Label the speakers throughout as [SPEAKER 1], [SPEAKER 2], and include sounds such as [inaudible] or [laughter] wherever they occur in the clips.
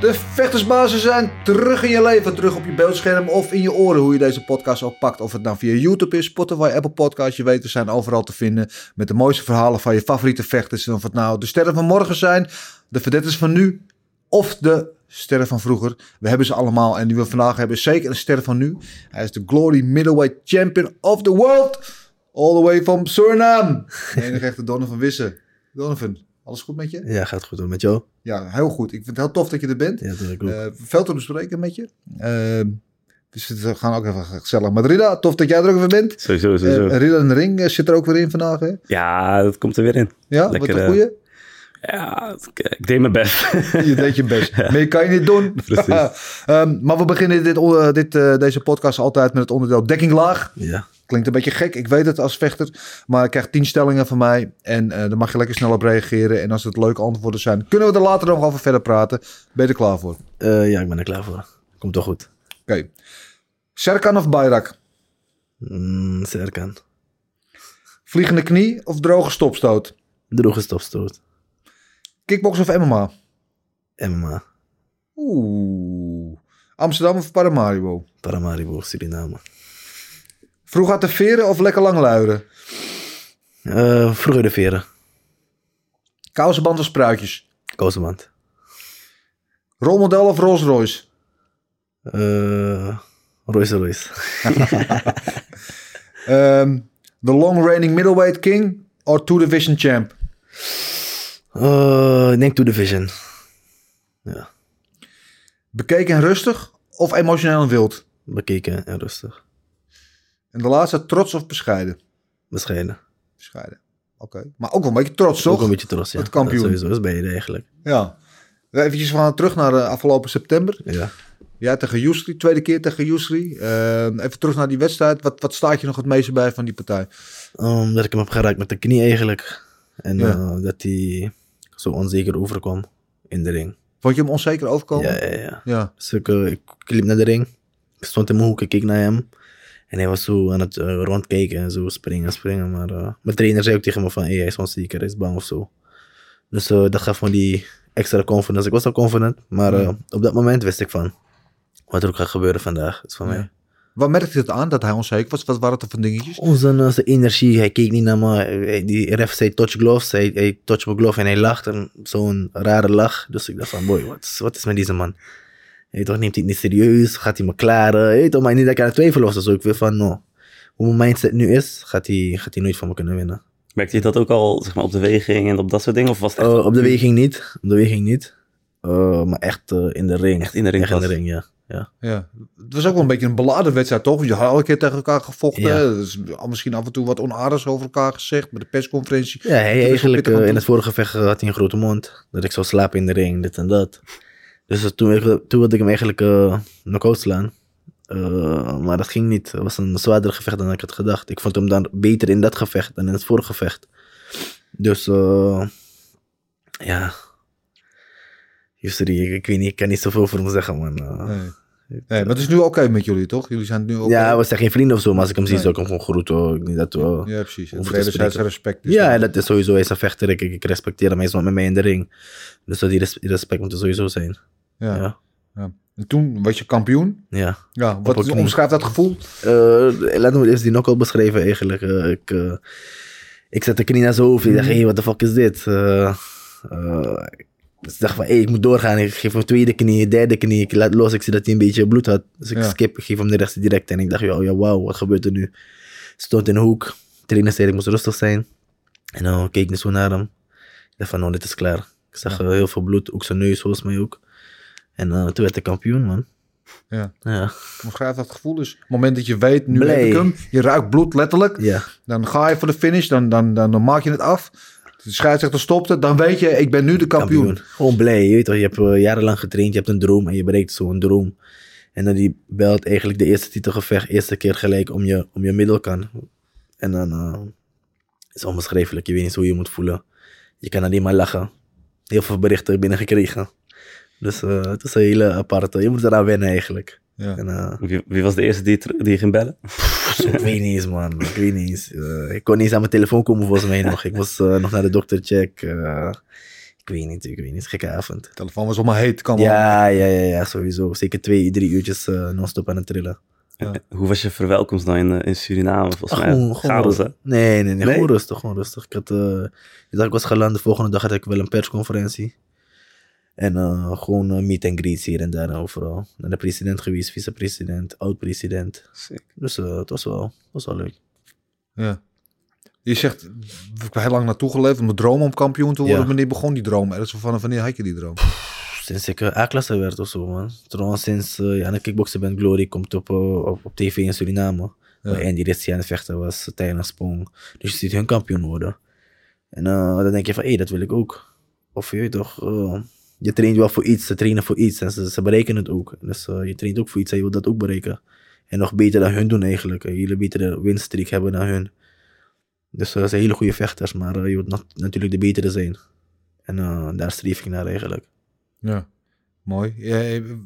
[SPEAKER 1] De vechtersbazen zijn terug in je leven, terug op je beeldscherm of in je oren, hoe je deze podcast ook pakt. Of het nou via YouTube is, Spotify, Apple Podcasts, je weet, we zijn overal te vinden met de mooiste verhalen van je favoriete vechters. Of het nou de sterren van morgen zijn, de verdetters van nu of de sterren van vroeger. We hebben ze allemaal en die we vandaag hebben zeker een ster van nu. Hij is de Glory Middleweight Champion of the World, all the way from Suriname. De enige echte Donovan Wissen. Donovan, alles goed met je?
[SPEAKER 2] Ja, gaat goed hoor. Met jou?
[SPEAKER 1] Ja, heel goed. Ik vind het heel tof dat je er bent.
[SPEAKER 2] Ja, dat ik ook.
[SPEAKER 1] Eh, veel te bespreken met je. Eh, dus we gaan ook even gezellig. Maar Rida, tof dat jij er ook weer bent.
[SPEAKER 3] Sowieso, sowieso.
[SPEAKER 1] Uh, Rida in de ring eh, zit er ook weer in vandaag, hè?
[SPEAKER 3] ja, dat komt er weer in.
[SPEAKER 1] Ja,
[SPEAKER 3] Lekker,
[SPEAKER 1] wat een
[SPEAKER 3] eh,
[SPEAKER 1] goeie.
[SPEAKER 3] Ja, ik, deed mijn best. [laughs]
[SPEAKER 1] Je deed je best. Meer kan je niet doen. [laughs]
[SPEAKER 3] Precies. [laughs]
[SPEAKER 1] Ehm, maar we beginnen dit, eh, dit, eh, deze podcast altijd met het onderdeel dekking laag.
[SPEAKER 2] Ja.
[SPEAKER 1] Klinkt een beetje gek, ik weet het als vechter. Maar ik krijg tien stellingen van mij. En eh daar mag je lekker snel op reageren. En als het leuke antwoorden zijn, kunnen we er later nog over verder praten. Ben je er klaar voor? Oké.
[SPEAKER 2] Eh, ja, ik ben er klaar voor. Komt toch goed.
[SPEAKER 1] Serkan of Bayrak?
[SPEAKER 2] Mm, Serkan.
[SPEAKER 1] Vliegende knie of droge stopstoot?
[SPEAKER 2] Droge stopstoot.
[SPEAKER 1] Kickbox of MMA?
[SPEAKER 2] MMA.
[SPEAKER 1] Oeh. Amsterdam of Paramaribo?
[SPEAKER 2] Paramaribo, Suriname.
[SPEAKER 1] Vroeg uit de veren of lekker lang luieren?
[SPEAKER 2] Eh, vroeger de veren.
[SPEAKER 1] Kousenband of spruitjes?
[SPEAKER 2] Kousenband.
[SPEAKER 1] Rolmodel of Rolls Royce?
[SPEAKER 2] Eh Royce Royce. [laughs]
[SPEAKER 1] Ehm, the long reigning middleweight king or two division champ?
[SPEAKER 2] Eh, ik denk to division. Ja.
[SPEAKER 1] Bekeken en rustig of emotioneel en wild?
[SPEAKER 2] Bekeken en rustig.
[SPEAKER 1] En de laatste, trots of bescheiden?
[SPEAKER 2] Bescheiden.
[SPEAKER 1] Bescheiden. Oké. Maar ook wel een beetje trots, toch?
[SPEAKER 2] Ook een beetje trots, ja.
[SPEAKER 1] Het kampioen.
[SPEAKER 2] Dat sowieso, dat is beide eigenlijk.
[SPEAKER 1] Ja. Even van terug naar de afgelopen september.
[SPEAKER 2] Ja.
[SPEAKER 1] Ja, tegen Yusri, tweede keer tegen Yusri. Ehm, even terug naar die wedstrijd. Wat, wat staat je nog het meeste bij van die partij?
[SPEAKER 2] Um, dat ik hem heb geraakt met de knie eigenlijk. En
[SPEAKER 1] Ja.
[SPEAKER 2] eh, dat hij zo onzeker overkwam in de ring.
[SPEAKER 1] Vond je hem onzeker overkomen?
[SPEAKER 2] Ja, ja, ja.
[SPEAKER 1] Ja.
[SPEAKER 2] Dus ik, eh, ik liep naar de ring. Ik stond in mijn hoek, ik keek naar hem. En hij was zo aan het eh, rondkijken en zo springen, springen. Maar eh, mijn trainer zei ook tegen me van, hey, hij is onzeker, hij is bang of zo. Dus eh, dat gaf me die extra confidence. Ik was al confident, maar eh, op dat moment wist ik van, wat er ook gaat gebeuren vandaag, is van
[SPEAKER 1] Ja.
[SPEAKER 2] mij.
[SPEAKER 1] Wat merkte het aan dat hij onzeker was? Wat waren het voor dingetjes?
[SPEAKER 2] Onze zijn energie, hij keek niet naar me. Die ref zei touch gloves, hij, hij touch mijn glove en hij lacht. En zo'n rare lach. Dus ik dacht van, boy, wat is met deze man? Hij toch, neemt hij het niet serieus? Gaat hij me klaren? Hey, toch, maar niet dat ik aan het twijfelen was. Dus ik weer van, no. Hoe mijn mindset nu is, gaat hij, gaat hij nooit van me kunnen winnen.
[SPEAKER 3] Merkte je dat ook al zeg maar, op de weging en op dat soort dingen? Of was het echt
[SPEAKER 2] Eh, op de weging niet. Op de weging niet. Eh, maar echt eh, in de ring.
[SPEAKER 3] Echt in de ring
[SPEAKER 2] Echt in de ring, ja. ja.
[SPEAKER 1] Ja. Het was ook wel een beetje een beladen wedstrijd, toch? Je had al een keer tegen elkaar gevochten.
[SPEAKER 2] Ja.
[SPEAKER 1] Dus misschien af en toe wat onaardigs over elkaar gezegd. Bij de persconferentie.
[SPEAKER 2] Ja, hij eigenlijk eh, in het vorige vecht eh, had hij een grote mond. Dat ik zou slapen in de ring, dit en dat. Dus eh, toen, toen wilde ik hem eigenlijk eh knock-out slaan. Eh, maar dat ging niet. Het was een zwaarder gevecht dan ik had gedacht. Ik vond hem dan beter in dat gevecht dan in het vorige gevecht. Dus ja. Ik, ik weet niet, ik kan niet zoveel voor hem zeggen, man.
[SPEAKER 1] Nee. Nee, maar het is nu oké met jullie, toch? Jullie zijn nu?
[SPEAKER 2] Ja, we zijn geen vrienden of zo, maar als ik hem zie,
[SPEAKER 1] Nee.
[SPEAKER 2] zou ik hem gewoon groeten. Ik Niet dat we,
[SPEAKER 1] Ja, precies. Wederzijds respect. is
[SPEAKER 2] Ja, dat is sowieso. Hij is een vechter. Ik, ik respecteer hem. Hij is met mij in de ring. Dus dat die respect moet er sowieso zijn.
[SPEAKER 1] Ja.
[SPEAKER 2] Ja.
[SPEAKER 1] ja. En toen was je kampioen.
[SPEAKER 2] Ja.
[SPEAKER 1] Ja, wat omschrijft dat gevoel?
[SPEAKER 2] Eh, laten we eerst die knockout beschrijven eigenlijk. Eh, ik, eh, ik zet de knie naar zijn hoofd. Ik dacht, hé, hey, wat de fuck is dit? Dus ik dacht van, hé, ik moet doorgaan. Ik geef hem tweede knie, derde knie. Ik laat los. Ik zie dat hij een beetje bloed had. Dus ik
[SPEAKER 1] Ja.
[SPEAKER 2] skip. Ik geef hem de rechts direct. En ik dacht, ja, ja wauw, wat gebeurt er nu? Stond in de hoek. Trainer zei, ik moest rustig zijn. En dan keek ik zo naar hem. Ik dacht van, nou, dit is klaar. Ik zag heel veel bloed, ook zijn neus volgens mij ook. En eh, toen werd hij kampioen, man.
[SPEAKER 1] Ja.
[SPEAKER 2] Ja,
[SPEAKER 1] Omschrijf dat gevoel dus. Op het moment dat je weet, nu heb ik hem. Je ruikt bloed letterlijk.
[SPEAKER 2] ja.
[SPEAKER 1] Dan ga je voor de finish. Dan, dan, dan, dan maak je het af. De scheidsrechter stopt het. Dan weet je, ik ben nu de kampioen.
[SPEAKER 2] Gewoon blij, je weet toch. Je hebt eh, jarenlang getraind, je hebt een droom en je bereikt zo'n droom. En dan die belt eigenlijk de eerste titelgevecht, eerste keer gelijk om je, om je middel kan. En dan eh, is het onbeschrijfelijk. Je weet niet hoe je moet voelen. Je kan alleen maar lachen. Heel veel berichten binnengekregen. Dus eh, het is een hele aparte. Je moet eraan wennen eigenlijk.
[SPEAKER 1] Ja.
[SPEAKER 2] En, eh,
[SPEAKER 3] Wie, wie was de eerste die, die je ging bellen?
[SPEAKER 2] ik weet niet eens, man. Ik weet niet eens. Eh, ik kon niet eens aan mijn telefoon komen, volgens mij nog. Ik moest eh, nog naar de dokter check. eh, ik weet niet, ik weet niet. Gekke avond.
[SPEAKER 1] De telefoon was allemaal heet. Kan.
[SPEAKER 2] Ja, ja, ja, ja, sowieso. Zeker twee, drie uurtjes eh, non-stop aan het trillen.
[SPEAKER 1] Ja.
[SPEAKER 3] Hoe was je verwelkomst dan in, in Suriname? Volgens mij
[SPEAKER 2] gewoon. Nee, nee, nee,
[SPEAKER 3] Nee?
[SPEAKER 2] Gewoon rustig, gewoon rustig. Ik had, ik dacht, ik was geland. De volgende dag had ik wel een persconferentie. En eh, gewoon eh, meet and greets hier en daar overal. Naar de president geweest, vicepresident, oud-president. Dus eh, het was wel, was wel leuk.
[SPEAKER 1] Ja. Je zegt, ik heb heel lang naartoe geleefd om de droom om kampioen te worden.
[SPEAKER 2] Ja.
[SPEAKER 1] Wanneer begon die droom? Er is van wanneer had je die droom?
[SPEAKER 2] Sinds ik A-klasse werd of zo, man. Trouwens, sinds ja, aan de kickboksen ben, Glory komt op, op, op tv in Suriname.
[SPEAKER 1] Ja.
[SPEAKER 2] Waar Andy Ritchie aan het vechten was, Thailand Sprong. Dus je ziet hun kampioen worden. En eh, dan denk je van, hé, dat wil ik ook. Of je weet toch, eh, je traint wel voor iets, ze trainen voor iets. En ze, ze berekenen het ook. Dus eh, je traint ook voor iets en je wilt dat ook bereiken. En nog beter dan hun doen eigenlijk. Een hele betere winststreak hebben dan hun. Dus eh, ze zijn hele goede vechters, maar eh, je wilt nat- natuurlijk de betere zijn. En eh, daar streef ik naar eigenlijk.
[SPEAKER 1] Ja. Mooi. Je,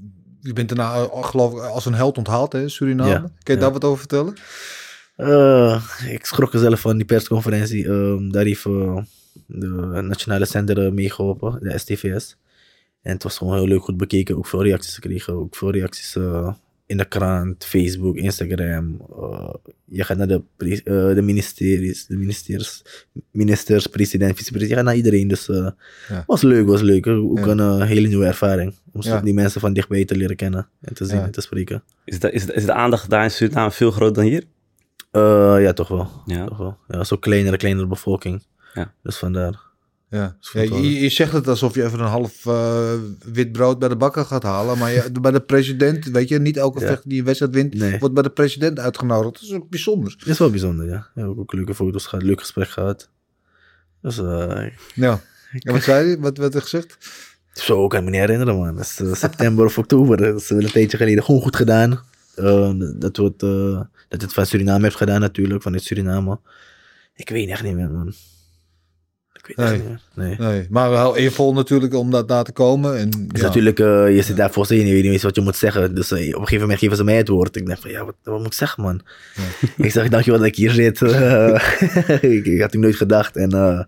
[SPEAKER 1] je bent daarna, eh, geloof ik, als een held onthaald, hè, Suriname.
[SPEAKER 2] Ja.
[SPEAKER 1] Kun je
[SPEAKER 2] Ja.
[SPEAKER 1] daar wat over vertellen?
[SPEAKER 2] Eh, ik schrok er zelf van die persconferentie. Ehm, daar heeft eh, de nationale zender eh, meegeholpen, de STVS. En het was gewoon heel leuk goed bekeken. Ook veel reacties gekregen. Ook veel reacties eh, in de krant, Facebook, Instagram. Eh, je gaat naar de, pre- eh, de ministeries, de ministers, ministers, president, vicepresident. Je gaat naar iedereen. Dus eh
[SPEAKER 1] Ja.
[SPEAKER 2] was leuk, was leuk. Ook
[SPEAKER 1] Ja.
[SPEAKER 2] een hele nieuwe ervaring. Om
[SPEAKER 1] Ja.
[SPEAKER 2] die mensen van dichtbij te leren kennen. En te zien
[SPEAKER 1] Ja.
[SPEAKER 2] en te spreken.
[SPEAKER 3] Is de, is, de, is de aandacht daar in Suriname veel groter dan hier?
[SPEAKER 2] Eh, ja, toch wel.
[SPEAKER 3] Ja.
[SPEAKER 2] Toch wel. Ja, zo kleinere, kleinere bevolking.
[SPEAKER 3] Ja.
[SPEAKER 2] Dus vandaar.
[SPEAKER 1] Ja. Je, je zegt het alsof je even een half eh, wit brood bij de bakker gaat halen. Maar je, bij de president, weet je, niet elke
[SPEAKER 2] Ja.
[SPEAKER 1] vechter die een wedstrijd wint,
[SPEAKER 2] Nee.
[SPEAKER 1] wordt bij de president uitgenodigd. Dat is ook bijzonder.
[SPEAKER 2] Dat is wel bijzonder, ja. ja ook, ook leuke foto's gehad, leuk gesprek gehad. Dus eh,
[SPEAKER 1] Ja. En wat zei hij? Wat werd er gezegd?
[SPEAKER 2] zo kan ik me niet herinneren, man. Dat is eh, september of oktober. Dat is wel een tijdje geleden. Gewoon goed gedaan. Dat, we het, eh, dat het van Suriname heeft gedaan natuurlijk, vanuit Suriname. Ik weet echt niet meer, man. Ik weet echt
[SPEAKER 1] Nee.
[SPEAKER 2] niet. Nee.
[SPEAKER 1] Nee, maar wel eervol natuurlijk om dat na te komen. En,
[SPEAKER 2] Dus
[SPEAKER 1] ja.
[SPEAKER 2] natuurlijk, eh, je zit daar voor je, je weet niet eens wat je moet zeggen. Dus eh, op een gegeven moment geven ze mij het woord. Ik dacht van, ja, wat, wat moet ik zeggen, man? [laughs] ik zeg, dankjewel dat ik hier zit. [laughs] Ik, ik had ik nooit gedacht. En eh, het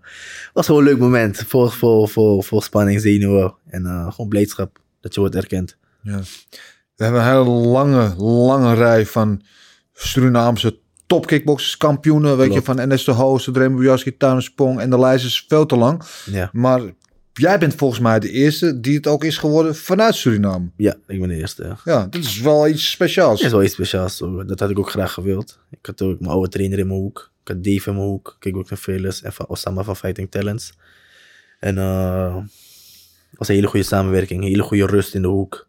[SPEAKER 2] was gewoon een leuk moment. Vol, vol, vol, vol spanning, zenuwen. En eh, gewoon blijdschap dat je wordt erkend.
[SPEAKER 1] Ja. We hebben een hele lange, lange rij van Surinaamse topkickboxers, kampioenen. Weet je, van NS de Hoos, Dremel Tuinspong. En de lijst is veel te lang.
[SPEAKER 2] Ja.
[SPEAKER 1] Maar jij bent volgens mij de eerste die het ook is geworden vanuit Suriname.
[SPEAKER 2] ja, ik ben de eerste. Ja.
[SPEAKER 1] Ja, dit is wel iets speciaals.
[SPEAKER 2] Is wel iets speciaals. Dat had ik ook graag gewild. Ik had ook mijn oude trainer in mijn hoek. Ik had Dave in mijn hoek. Kijk ook naar Fearless en van Osama van Fighting Talents. En het was een hele goede samenwerking. Een hele goede rust in de hoek.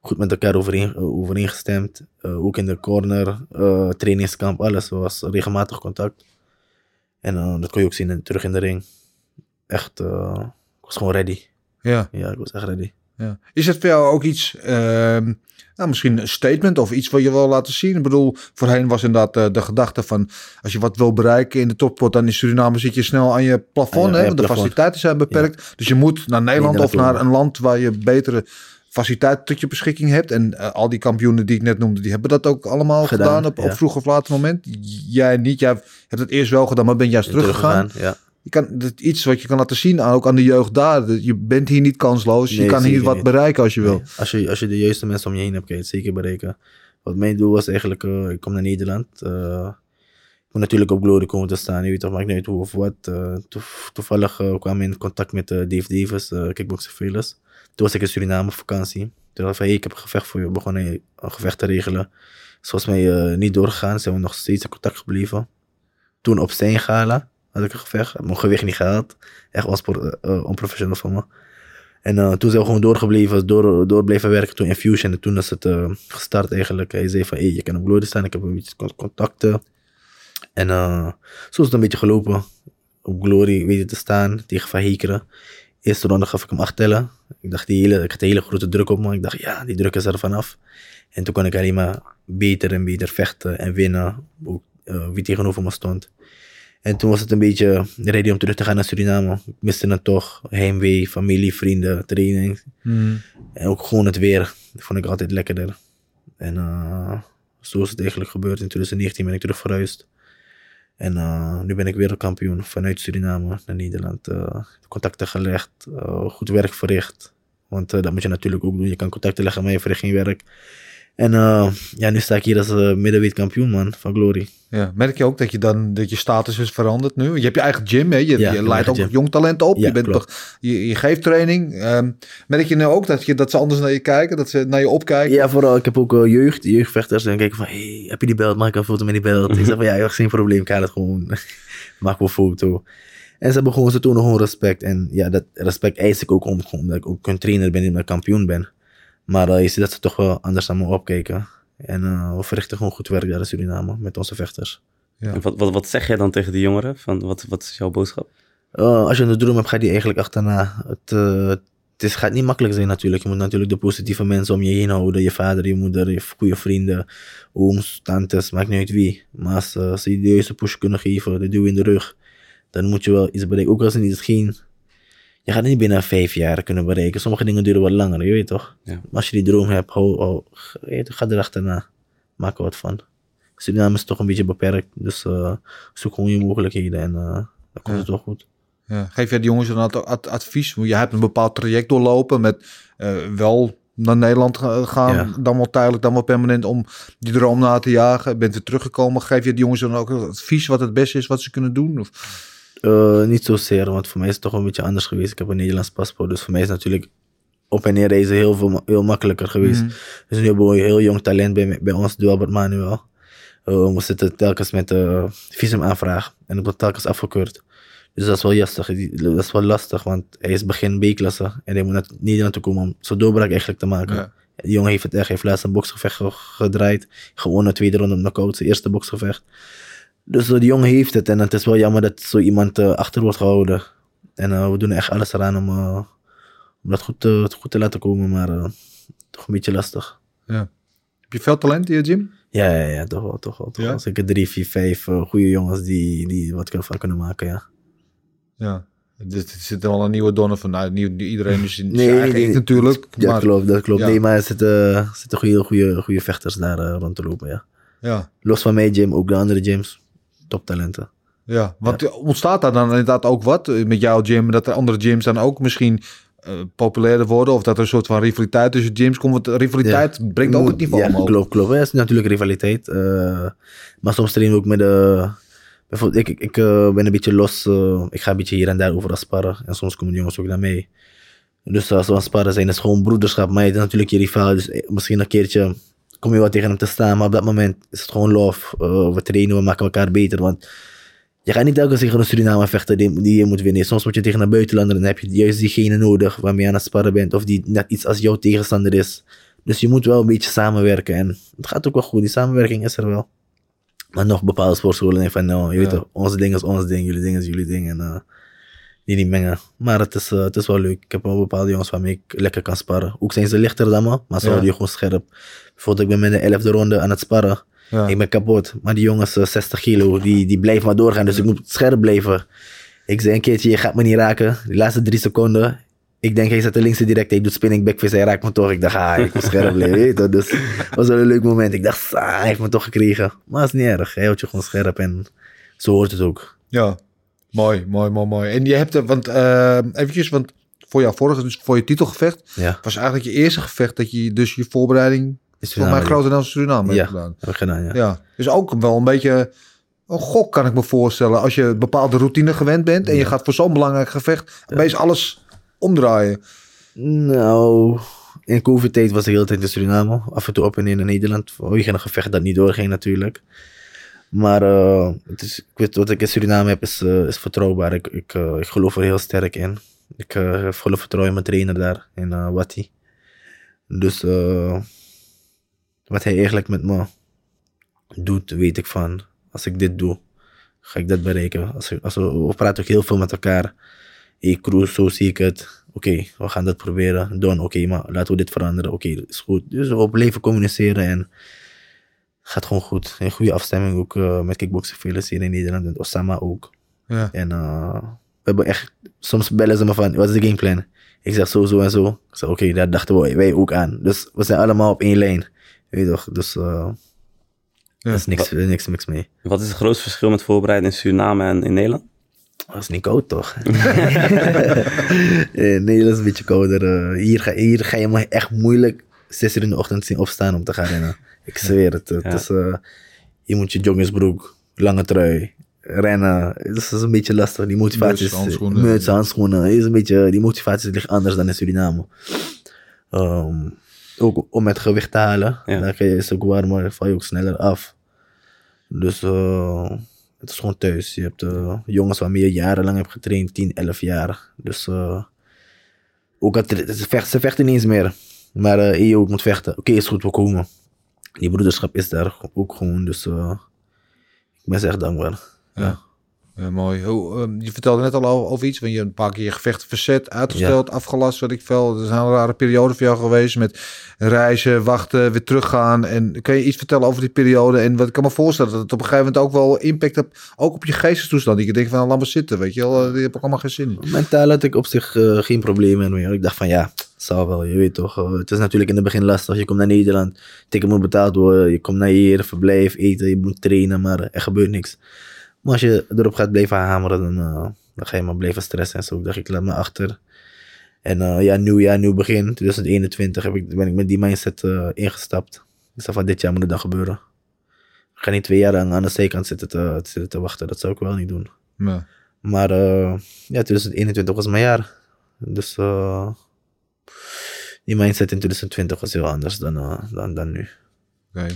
[SPEAKER 2] Goed met elkaar overeen, overeengestemd. Eh, ook in de corner, eh, trainingskamp, alles. Was regelmatig contact. En eh, dat kon je ook zien in- terug in de ring. Echt, ik was gewoon ready.
[SPEAKER 1] Ja,
[SPEAKER 2] Ja, ik was echt ready.
[SPEAKER 1] ja. Is het voor jou ook iets, ehm, nou, misschien een statement of iets wat je wil laten zien? Ik bedoel, voorheen was inderdaad de gedachte van, als je wat wil bereiken in de topsport, dan in Suriname zit je snel aan je plafond. Hè, want de faciliteiten zijn beperkt. Dus je moet naar Nederland of naar een land waar je betere faciliteiten tot je beschikking hebt. En eh, al die kampioenen die ik net noemde, die hebben dat ook allemaal gedaan,
[SPEAKER 2] Gedaan,
[SPEAKER 1] op, vroeg of laat moment. Jij niet, jij hebt het eerst wel gedaan, maar ben juist teruggegaan.
[SPEAKER 2] Ja.
[SPEAKER 1] Je kan, dat iets wat je kan laten zien, ook aan de jeugd daar. Je bent hier niet kansloos. je kan hier wat
[SPEAKER 2] niet.
[SPEAKER 1] bereiken als je wil.
[SPEAKER 2] Als je, als je de juiste mensen om je heen hebt, kan je het zeker bereiken. Wat mijn doel was eigenlijk, eh, ik kom naar Nederland. eh, ik moet natuurlijk op Glory komen te staan, je weet toch, maakt niet uit hoe of wat. Toevallig kwam ik in contact met Dave Davis, uh, Kickboxer Fearless. Toen was ik in Suriname op vakantie. Toen dacht ik van, ik heb een gevecht voor je. begonnen een gevecht te regelen. Is volgens mij eh, niet doorgegaan, zijn we nog steeds in contact gebleven. Toen op Stijn Gala had ik een gevecht. Heb mijn gewicht niet gehaald. Echt onspor- eh, onprofessioneel van me. En eh, toen zijn we gewoon doorgebleven, door, door blijven werken toen in Fusion. En toen is het eh, gestart eigenlijk. Hij zei van, hey, je kan op Glory staan, ik heb een beetje con- contacten. En eh, zo is het een beetje gelopen. Op Glory weet je te staan tegen Van Hekeren. Eerste ronde gaf ik hem acht tellen. Ik dacht, die hele, ik had een hele grote druk op me. Ik dacht, ja, die druk is er vanaf. En toen kon ik alleen maar beter en beter vechten en winnen. Ook, eh, wie tegenover me stond. En toen was het een beetje ready om terug te gaan naar Suriname. Ik miste het toch. Heimwee, familie, vrienden, training.
[SPEAKER 1] Hmm.
[SPEAKER 2] En ook gewoon het weer. Dat vond ik altijd lekkerder. En eh, zo is het eigenlijk gebeurd. In 2019 ben ik terug verhuisd. En eh, nu ben ik wereldkampioen vanuit Suriname naar Nederland. eh, contacten gelegd, eh, goed werk verricht. Want dat moet je natuurlijk ook doen. Je kan contacten leggen, maar je verricht geen werk. En eh, ja, nu sta ik hier als uh, middenweight kampioen, man, van Glory.
[SPEAKER 1] Ja, merk je ook dat je dan dat je status is veranderd nu? Je hebt je eigen gym, hè? Je,
[SPEAKER 2] Ja,
[SPEAKER 1] leidt ook
[SPEAKER 2] eigen
[SPEAKER 1] jong talent op.
[SPEAKER 2] Ja,
[SPEAKER 1] je, bent
[SPEAKER 2] klopt.
[SPEAKER 1] toch, je, je geeft training. Ehm, merk je nu ook dat, je, dat ze anders naar je kijken? Dat ze naar je opkijken?
[SPEAKER 2] Ja, vooral, ik heb ook eh, jeugd, jeugdvechters. En kijken van, hey, heb je die belt? Maak een foto met die belt. Ik zeg van, ja, joh, geen probleem, ik haal het gewoon. [laughs] Maak wel een foto. En ze hebben gewoon, ze tonen gewoon respect. En ja, dat respect eis ik ook om, omdat ik ook een trainer ben, en kampioen ben. Maar eh, je ziet dat ze toch wel anders naar me opkijken. En eh, we verrichten gewoon goed werk daar in Suriname met onze vechters.
[SPEAKER 1] Ja.
[SPEAKER 3] En Wat, wat, wat zeg jij dan tegen die jongeren? Van, wat, wat is jouw boodschap?
[SPEAKER 2] Eh, als je een droom hebt, ga die eigenlijk achterna. Het, eh, het is, gaat niet makkelijk zijn natuurlijk. Je moet natuurlijk de positieve mensen om je heen houden. Je vader, je moeder, je goede vrienden, ooms, tantes, maakt niet uit wie. Maar als, als ze je de juiste push kunnen geven, de duw in de rug, dan moet je wel iets bereiken. Ook als het niet geen... Je gaat niet binnen vijf jaar kunnen bereiken. Sommige dingen duren wat langer, je weet toch?
[SPEAKER 3] Ja.
[SPEAKER 2] Maar als je die droom hebt, hou, hou, ga- ga er achterna. Maak er wat van. Suriname is toch een beetje beperkt. Dus eh, zoek gewoon je mogelijkheden en eh, dan komt
[SPEAKER 1] Ja.
[SPEAKER 2] het wel goed.
[SPEAKER 1] Ja. Geef jij de jongens dan ad- ad- advies? Je hebt een bepaald traject doorlopen met eh, wel naar Nederland ga- gaan,
[SPEAKER 2] Ja.
[SPEAKER 1] dan wel tijdelijk, dan wel permanent, om die droom na te jagen. Bent weer teruggekomen. Geef je de jongens dan ook advies wat het beste is wat ze kunnen doen? Of?
[SPEAKER 2] Eh, niet zozeer, want voor mij is het toch een beetje anders geweest. Ik heb een Nederlands paspoort, dus voor mij is natuurlijk op en neer reizen heel, veel, heel makkelijker geweest.
[SPEAKER 1] Mhm.
[SPEAKER 2] Dus nu hebben we een heel jong talent bij, bij ons, Dualbert Manuel. Eh, we zitten telkens met de visumaanvraag en dat wordt telkens afgekeurd. Dus dat is wel lastig, dat is wel lastig, want hij is begin B-klasse en hij moet naar Nederland toe komen om zo'n doorbraak eigenlijk te maken.
[SPEAKER 1] Ja.
[SPEAKER 2] Die jongen heeft het echt, heeft laatst een boksgevecht ge- gedraaid, gewonnen, tweede ronde op knockout, zijn eerste boksgevecht. Dus die jongen heeft het en het is wel jammer dat zo iemand eh, achter wordt gehouden. En eh, we doen echt alles eraan om, eh, om dat goed, te- goed te laten komen, maar toch een beetje lastig.
[SPEAKER 1] Heb je veel talent in je gym?
[SPEAKER 2] Ja, ja, ja, toch wel, toch wel. Toch
[SPEAKER 1] Ja?
[SPEAKER 2] wel. Zeker drie, vier, vijf eh, goede jongens die, die wat van kunnen maken, ja.
[SPEAKER 1] Ja. Dus er zit wel een nieuwe donner van. Nou, nieuw, iedereen is in
[SPEAKER 2] Nee,
[SPEAKER 1] zijn eigen
[SPEAKER 2] nee,
[SPEAKER 1] natuurlijk.
[SPEAKER 2] Ja,
[SPEAKER 1] maar,
[SPEAKER 2] klopt, dat klopt.
[SPEAKER 1] ja.
[SPEAKER 2] Nee, maar er zitten, zitten goede, goede, goede vechters daar rond te lopen, ja.
[SPEAKER 1] Ja,
[SPEAKER 2] Los van mijn gym, ook de andere gyms, toptalenten.
[SPEAKER 1] ja. Want ontstaat daar dan inderdaad ook wat eh, met jouw gym? Dat er andere gyms dan ook misschien eh, populairder worden? Of dat er een soort van rivaliteit tussen gyms komt? Want rivaliteit brengt ook het niveau
[SPEAKER 2] ja,
[SPEAKER 1] omhoog.
[SPEAKER 2] Klopt, klopt. Er is natuurlijk rivaliteit. eh, maar soms trainen we ook met de... Bijvoorbeeld, ik, ik, ben een beetje los. ik ga een beetje hier en daar overal sparren. En soms komen de jongens ook naar mee. Dus als we aan sparren zijn, is het gewoon broederschap. Maar je bent natuurlijk je rivaal. Dus misschien een keertje kom je wat tegen hem te staan. Maar op dat moment is het gewoon love. Eh, we trainen, we maken elkaar beter. Want je gaat niet telkens tegen een Suriname vechten die, die je moet winnen. Soms moet je tegen een buitenlander en dan heb je juist diegene nodig waarmee je aan het sparren bent. Of die net iets als jouw tegenstander is. Dus je moet wel een beetje samenwerken. En het gaat ook wel goed. Die samenwerking is er wel. Maar nog bepaalde sportscholen van, nou, je weet toch, ons ding is ons ding, jullie ding is jullie ding. En eh, die niet mengen. Maar het is, eh, het is wel leuk. Ik heb wel bepaalde jongens waarmee ik lekker kan sparren. Ook zijn ze lichter dan me, maar ze houden je gewoon scherp. Bijvoorbeeld, ik ben met de elfde ronde aan het sparren. Ik ben kapot. Maar die jongens, eh, 60 kilo, die, die blijven maar doorgaan. Dus ik moet scherp blijven. Ik zei een keertje, je gaat me niet raken. Die laatste drie seconden. Ik denk, hij zet de linkse direct. Hij doet spinning backfist. Hij raakt me toch. Ik dacht, ah, ik moet scherp blijven. Dus het was wel een leuk moment. Ik dacht, ah, hij heeft me toch gekregen. Maar het is niet erg. Hij houdt je gewoon scherp. En zo hoort het ook.
[SPEAKER 1] Ja, mooi, mooi, mooi, mooi. En je hebt, er- want eh eventjes, want voor jouw vorige, dus voor je titelgevecht,
[SPEAKER 2] Ja,
[SPEAKER 1] was eigenlijk je eerste gevecht dat je dus je voorbereiding
[SPEAKER 2] is
[SPEAKER 1] voor mij grotendeels in Suriname
[SPEAKER 2] Ja.
[SPEAKER 1] hebt gedaan.
[SPEAKER 2] Heb ik gedaan, ja.
[SPEAKER 1] Ja, dus ook wel een beetje een gok kan ik me voorstellen. Als je een bepaalde routine gewend bent en je gaat voor zo'n belangrijk gevecht, opeens alles omdraaien.
[SPEAKER 2] Nou, in COVID-tijd was ik de hele tijd in Suriname. Af en toe op en neer naar Nederland. Vanwege een gevecht dat niet doorging natuurlijk. Maar eh, het is, ik weet, wat ik in Suriname heb is, eh, is vertrouwbaar. Ik, ik, eh, ik geloof er heel sterk in. Ik heb volle vertrouwen in mijn trainer daar, in Watti. Dus wat hij eigenlijk met me doet, weet ik van. Als ik dit doe, ga ik dat bereiken. Als, ik, als we, we praten ook heel veel met elkaar. Hey, Kroes, zo zie ik het. Oké, we gaan dat proberen. Don, oké, maar laten we dit veranderen. Oké, is goed. Dus we blijven communiceren en gaat gewoon goed. In goede afstemming ook eh, met kickboksen veel hier in Nederland. En Osama ook.
[SPEAKER 1] Ja.
[SPEAKER 2] En eh, we hebben echt, soms bellen ze me van, wat is de gameplan? Ik zeg zo, zo en zo. Ik zeg, oké, daar dachten we, wij ook aan. Dus we zijn allemaal op één lijn. Weet je toch? Dus eh er is niks, niks, niks mee.
[SPEAKER 3] Wat is het grootste verschil met voorbereiden in Suriname en in Nederland?
[SPEAKER 2] Dat is niet koud, toch? Eh, nee, dat is een beetje kouder. eh. hier, ga, hier ga je me echt moeilijk 6 uur in de ochtend zien opstaan om te gaan rennen. Ik zweer het. Het is, eh, je moet je joggingsbroek, lange trui, rennen. Dat is een beetje lastig. Die motivatie is...
[SPEAKER 1] handschoenen.
[SPEAKER 2] Muts, handschoenen. Is een beetje, die motivatie ligt anders dan in Suriname. Ehm, ook om met gewicht te halen.
[SPEAKER 3] Ja.
[SPEAKER 2] Dan ga je, het ook warmer, val je ook sneller af. Dus eh, het is gewoon thuis. Je hebt eh, jongens waarmee je jarenlang hebt getraind, 10, 11 jaar. Dus eh, ook tra- ze, vecht, ze vechten niet eens meer. Maar eh je ook moet vechten. Oké, is goed, we komen. Die broederschap is daar ook gewoon. Dus eh, ik ben ze echt dankbaar.
[SPEAKER 1] Ja. Ja, mooi. Hoe, ehm, je vertelde net al over, iets, want je een paar keer je gevecht verzet, uitgesteld, afgelast, wat ik veel. Het is een rare periode voor jou geweest met reizen, wachten, weer teruggaan. En kan je iets vertellen over die periode? En wat ik kan me voorstellen dat het op een gegeven moment ook wel impact hebt, ook op je geestestoestand. Die je denkt van, laat maar zitten, weet je wel. eh, Die heb ik allemaal geen zin in.
[SPEAKER 2] Mentaal had ik op zich eh, geen problemen meer. Ik dacht van ja, zal wel, je weet toch. eh, het is natuurlijk in het begin lastig. Je komt naar Nederland, ticket moet betaald worden. Je komt naar hier, verblijf, eten, je moet trainen, maar er gebeurt niks. Maar als je erop gaat blijven hameren, dan, eh, dan ga je maar blijven stressen en zo. Ik dacht, ik laat me achter. En eh, ja, nieuw jaar, nieuw begin. 2021 heb ik, ben ik met die mindset ingestapt. Ik zei van dit jaar moet het dan gebeuren. Ik ga niet twee jaar lang aan de zijkant zitten te, zitten te wachten. Dat zou ik wel niet doen. Maar ja, 2021 was mijn jaar. Dus eh, die mindset in 2020 was heel anders dan, eh, dan, dan nu. Ja.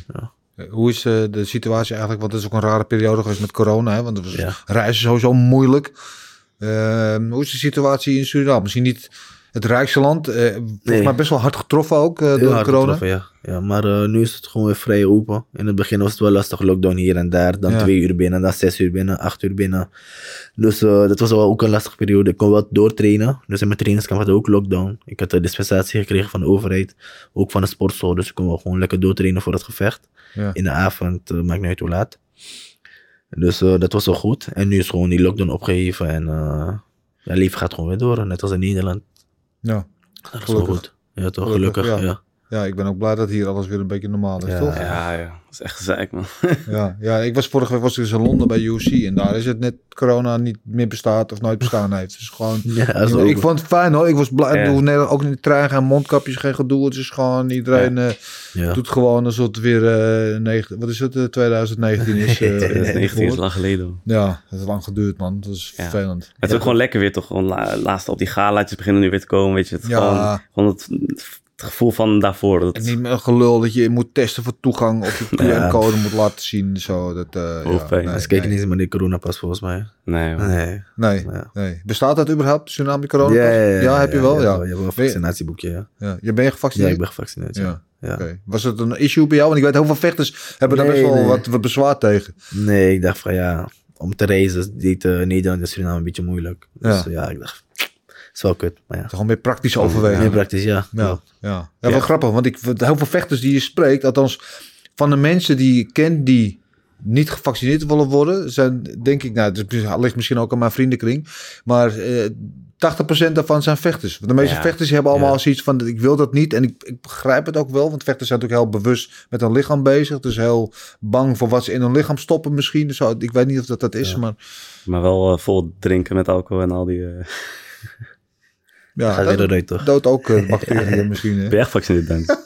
[SPEAKER 1] Eh, Hoe is eh, de situatie eigenlijk? Want het is ook een rare periode geweest met corona. Hè? Want het was
[SPEAKER 2] Ja.
[SPEAKER 1] reizen sowieso moeilijk. Ehm, hoe is de situatie in Suriname? Misschien niet het rijkste land. eh
[SPEAKER 2] Nee.
[SPEAKER 1] mij best wel hard getroffen ook eh, door
[SPEAKER 2] hard
[SPEAKER 1] corona.
[SPEAKER 2] getroffen, ja. ja. Maar eh, nu is het gewoon weer vrij open. In het begin was het wel lastig, lockdown hier en daar. Dan
[SPEAKER 1] Ja.
[SPEAKER 2] twee uur binnen, dan zes uur binnen, acht uur binnen. Dus dat was wel ook een lastige periode. Ik kon wel doortrainen. Dus in mijn trainingskamp had ik ook lockdown. Ik had de dispensatie gekregen van de overheid. Ook van de sportschool. Dus ik kon wel gewoon lekker doortrainen voor het gevecht.
[SPEAKER 1] Ja.
[SPEAKER 2] In de avond, maakt niet uit hoe laat. Dus dat was wel goed. En nu is gewoon die lockdown opgeheven. En ja, leven gaat gewoon weer door. Net als in Nederland.
[SPEAKER 1] Ja.
[SPEAKER 2] Dat is wel
[SPEAKER 1] Gelukkig.
[SPEAKER 2] goed. Ja, toch?
[SPEAKER 1] Gelukkig,
[SPEAKER 2] Gelukkig,
[SPEAKER 1] ja.
[SPEAKER 2] ja.
[SPEAKER 1] Ja, ik ben ook blij dat hier alles weer een beetje normaal is,
[SPEAKER 2] Ja.
[SPEAKER 1] toch?
[SPEAKER 3] Ja, ja. Dat is echt gezeik, man.
[SPEAKER 1] Ja, ja, ik was vorige week was ik dus in Londen bij UC en daar is het net corona niet meer bestaat of nooit bestaan heeft. Dus gewoon, [laughs]
[SPEAKER 2] Ja, is
[SPEAKER 1] ik, vond het fijn hoor. Ik was blij.
[SPEAKER 3] Ja.
[SPEAKER 1] Ik hoef net ook in de trein gaan, mondkapjes, geen gedoe. Het is gewoon iedereen eh, doet gewoon alsof het weer eh, negen, wat is het, eh, 2019 is. [laughs] eh,
[SPEAKER 3] 2019 is lang geleden.
[SPEAKER 1] Ja, het is lang geduurd man. Dat is
[SPEAKER 3] Ja.
[SPEAKER 1] vervelend.
[SPEAKER 3] Het is ook gewoon lekker weer toch. Gewoon la, laatst op die galaatjes beginnen nu weer te komen. Weet je, het, gewoon, gewoon het, het gevoel van daarvoor. Dat,
[SPEAKER 1] En niet meer een gelul dat je moet testen voor toegang of je [laughs]
[SPEAKER 2] Ja.
[SPEAKER 1] QR-code moet laten zien. Zo, dat, eh,
[SPEAKER 3] Hoofdpijn.
[SPEAKER 1] ja,
[SPEAKER 2] Ze kijken
[SPEAKER 1] nee,
[SPEAKER 2] niet eens die coronapas volgens mij.
[SPEAKER 3] nee.
[SPEAKER 2] Nee.
[SPEAKER 1] nee,
[SPEAKER 2] Ja.
[SPEAKER 1] nee. Bestaat dat überhaupt, tsunami corona?
[SPEAKER 2] Ja, ja, ja,
[SPEAKER 1] heb je wel? Ja.
[SPEAKER 2] Je hebt wel een vaccinatieboekje, ja.
[SPEAKER 1] ja. Je ben je
[SPEAKER 2] Ja,
[SPEAKER 1] gevaccineerd?
[SPEAKER 2] ik ben gevaccineerd, ja.
[SPEAKER 1] Ja.
[SPEAKER 2] Ja.
[SPEAKER 1] Oké. Was het een issue bij jou? Want ik weet heel veel vechters hebben daar
[SPEAKER 2] Nee,
[SPEAKER 1] best wel
[SPEAKER 2] nee.
[SPEAKER 1] wat, wat bezwaar tegen.
[SPEAKER 2] Nee, ik dacht van ja, om te reizen deed uh, Nederland en Suriname een beetje moeilijk. Dus
[SPEAKER 1] Ja.
[SPEAKER 2] ja, ik dacht, is wel kut, maar ja.
[SPEAKER 1] Gewoon meer praktische overwegingen.
[SPEAKER 2] Meer praktisch, ja.
[SPEAKER 1] Ja, ja. ja, wel grappig, want ik, heel veel vechters die je spreekt, althans van de mensen die je kent die niet gevaccineerd willen worden, zijn denk ik, nou, het ligt misschien ook aan mijn vriendenkring, maar eh 80% daarvan zijn vechters. Want de meeste
[SPEAKER 3] Ja.
[SPEAKER 1] vechters hebben allemaal
[SPEAKER 2] Ja.
[SPEAKER 1] zoiets van, ik wil dat niet en ik, ik begrijp het ook wel, want vechters zijn natuurlijk heel bewust met hun lichaam bezig, dus heel bang voor wat ze in hun lichaam stoppen misschien. Zo, ik weet niet of dat dat is,
[SPEAKER 2] Ja.
[SPEAKER 1] maar
[SPEAKER 3] Maar wel eh, vol drinken met alcohol en al die... eh
[SPEAKER 1] ja,
[SPEAKER 2] Gaat
[SPEAKER 1] dat
[SPEAKER 2] weer eruit, toch?
[SPEAKER 1] doodt ook eh, [laughs] bacteriën misschien. Hè?
[SPEAKER 3] ben je echt gevaccineerd bent. [laughs]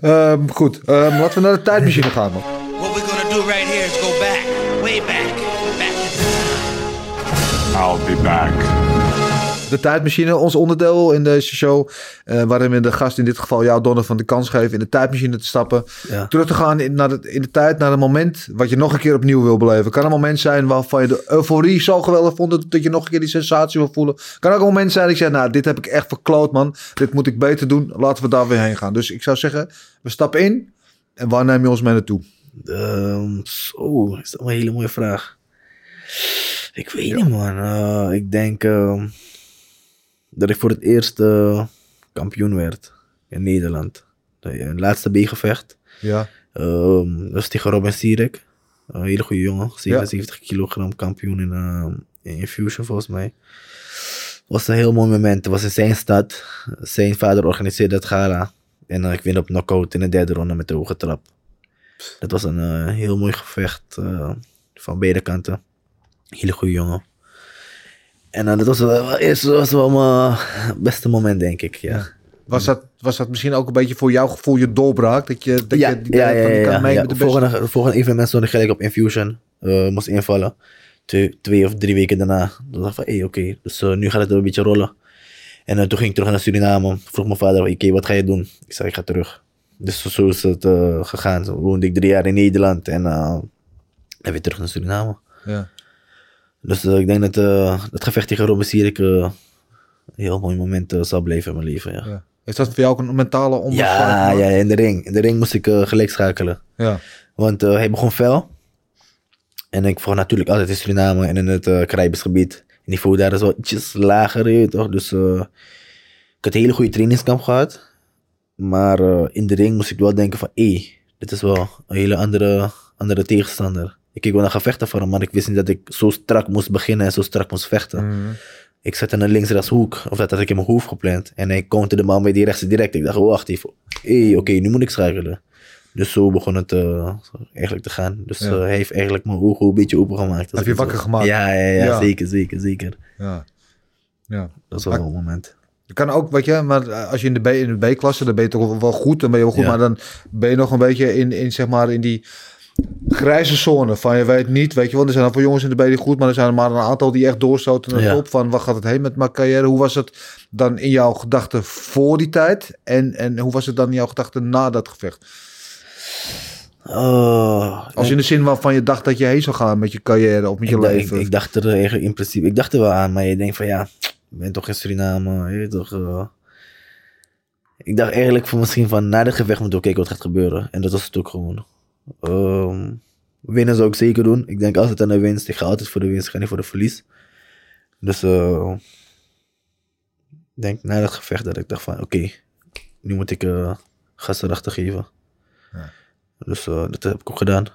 [SPEAKER 1] Ehm, goed, Ehm, laten we naar de tijdmachine gaan. man.
[SPEAKER 4] What we're gonna do right here is go back, way back, back in the time.
[SPEAKER 5] I'll be back.
[SPEAKER 1] De tijdmachine, ons onderdeel in deze show. eh, waarin we de gast, in dit geval jou, Donovan, de kans geven in de tijdmachine te stappen.
[SPEAKER 2] Ja.
[SPEAKER 1] Terug te gaan in, naar de, in de tijd, naar een moment wat je nog een keer opnieuw wil beleven. Kan een moment zijn waarvan je de euforie zo geweldig vond dat- dat je nog een keer die sensatie wil voelen. Kan ook een moment zijn dat je zegt, nou, dit heb ik echt verkloot, man. Dit moet ik beter doen. Laten we daar weer heen gaan. Dus ik zou zeggen, we stappen in. En waar neem je ons mee naartoe?
[SPEAKER 2] Ehm, zo, is dat een hele mooie vraag. Ik weet niet, man. Eh, ik denk ehm, dat ik voor het eerst eh, kampioen werd in Nederland. Een laatste B-gevecht.
[SPEAKER 1] Ja,
[SPEAKER 2] Ehm, dat was tegen Robin Sierek. Een hele goede jongen. 77 kilogram kampioen in, ehm, in Infusion, volgens mij. was een heel mooi moment. Het was in zijn stad. Zijn vader organiseerde het gala. En eh, ik win op knockout in de derde ronde met de hoge trap. Dat was een eh, heel mooi gevecht eh, van beide kanten. Hele goede jongen. En eh, dat was wel, eerst was wel mijn beste moment, denk ik. Ja.
[SPEAKER 1] Was dat, was dat misschien ook een beetje voor jouw gevoel je doorbraak? Dat je, dat
[SPEAKER 2] ja,
[SPEAKER 1] je die
[SPEAKER 2] ja, ja, ja,
[SPEAKER 1] kan mee
[SPEAKER 2] ja.
[SPEAKER 1] met de?
[SPEAKER 2] Volgende, volgende evenement stond ik gelijk op Infusion. eh, moest invallen. Twee, twee of drie weken daarna. Toen dacht ik van, hé, oké. Dus eh, nu gaat het een beetje rollen. En eh, toen ging ik terug naar Suriname. Vroeg mijn vader, oké, wat ga je doen? Ik zei, ik ga terug. Dus zo is het gegaan. Toen woonde ik drie jaar in Nederland. En, en weer terug naar Suriname.
[SPEAKER 1] Ja.
[SPEAKER 2] Dus eh, ik denk dat eh het gevecht tegen Robin Sierik eh, een heel mooi moment zal blijven in mijn leven, ja.
[SPEAKER 1] Ja. Is dat voor jou ook een mentale onderscheid?
[SPEAKER 2] Ja, ja, in de ring. In de ring moest ik gelijk schakelen.
[SPEAKER 1] ja.
[SPEAKER 2] Want hij begon fel. En ik vocht natuurlijk altijd in Suriname en in het Caribisch gebied. Die niveau daar is wel ietsjes lager, je toch. Dus ik had een hele goede trainingskamp gehad. Maar in de ring moest ik wel denken van... Hé, dit is wel een hele andere, andere tegenstander. Ik wel naar gevechten van hem, maar ik wist niet dat ik zo strak moest beginnen en zo strak moest vechten.
[SPEAKER 1] Mhm.
[SPEAKER 2] Ik zat in een links-rechts hoek, of dat had ik in mijn hoofd gepland. En hij counterde de man bij die rechtse direct. Ik dacht, oh, wacht even. Hé, oké, nu moet ik schakelen. Dus zo begon het eh, eigenlijk te gaan. Dus
[SPEAKER 1] Ja.
[SPEAKER 2] eh, hij heeft eigenlijk mijn ogen een beetje open gemaakt. als
[SPEAKER 1] Heb je wakker
[SPEAKER 2] zo-
[SPEAKER 1] gemaakt?
[SPEAKER 2] Ja, ja, ja,
[SPEAKER 1] Ja.
[SPEAKER 2] zeker, zeker, zeker.
[SPEAKER 1] ja. ja.
[SPEAKER 2] Dat is wel een moment.
[SPEAKER 1] Je kan ook, weet je, maar eh, als je in de B, in de B-klasse, dan ben je toch wel goed, dan ben je wel goed, maar dan ben je nog een beetje in, in, zeg maar, in die grijze zone van je weet niet, weet je wel, er zijn al veel jongens in de B die goed, maar er zijn er maar een aantal die echt doorstoten naar de
[SPEAKER 2] Ja.
[SPEAKER 1] top van, waar gaat het heen met mijn carrière? Hoe was het dan in jouw gedachten voor die tijd en, en hoe was het dan in jouw gedachten na dat gevecht?
[SPEAKER 2] Oh,
[SPEAKER 1] Als in de zin waarvan je dacht dat je heen zou gaan met je carrière of met je
[SPEAKER 2] ik,
[SPEAKER 1] leven.
[SPEAKER 2] ik, ik dacht er eigenlijk in principe, ik dacht er wel aan, maar je denkt van ja, ik ben toch in Suriname, je toch. eh. ik dacht eigenlijk voor misschien van na dit gevecht moet ik kijken wat gaat gebeuren. En dat was het ook gewoon. Ehm, winnen zou ik zeker doen. Ik denk altijd aan de winst. Ik ga altijd voor de winst, ik ga niet voor de verlies. Dus eh, ik denk na dat gevecht dat ik dacht van oké, nu moet ik eh gas erachter geven.
[SPEAKER 1] Ja.
[SPEAKER 2] Dus eh, dat heb ik ook gedaan.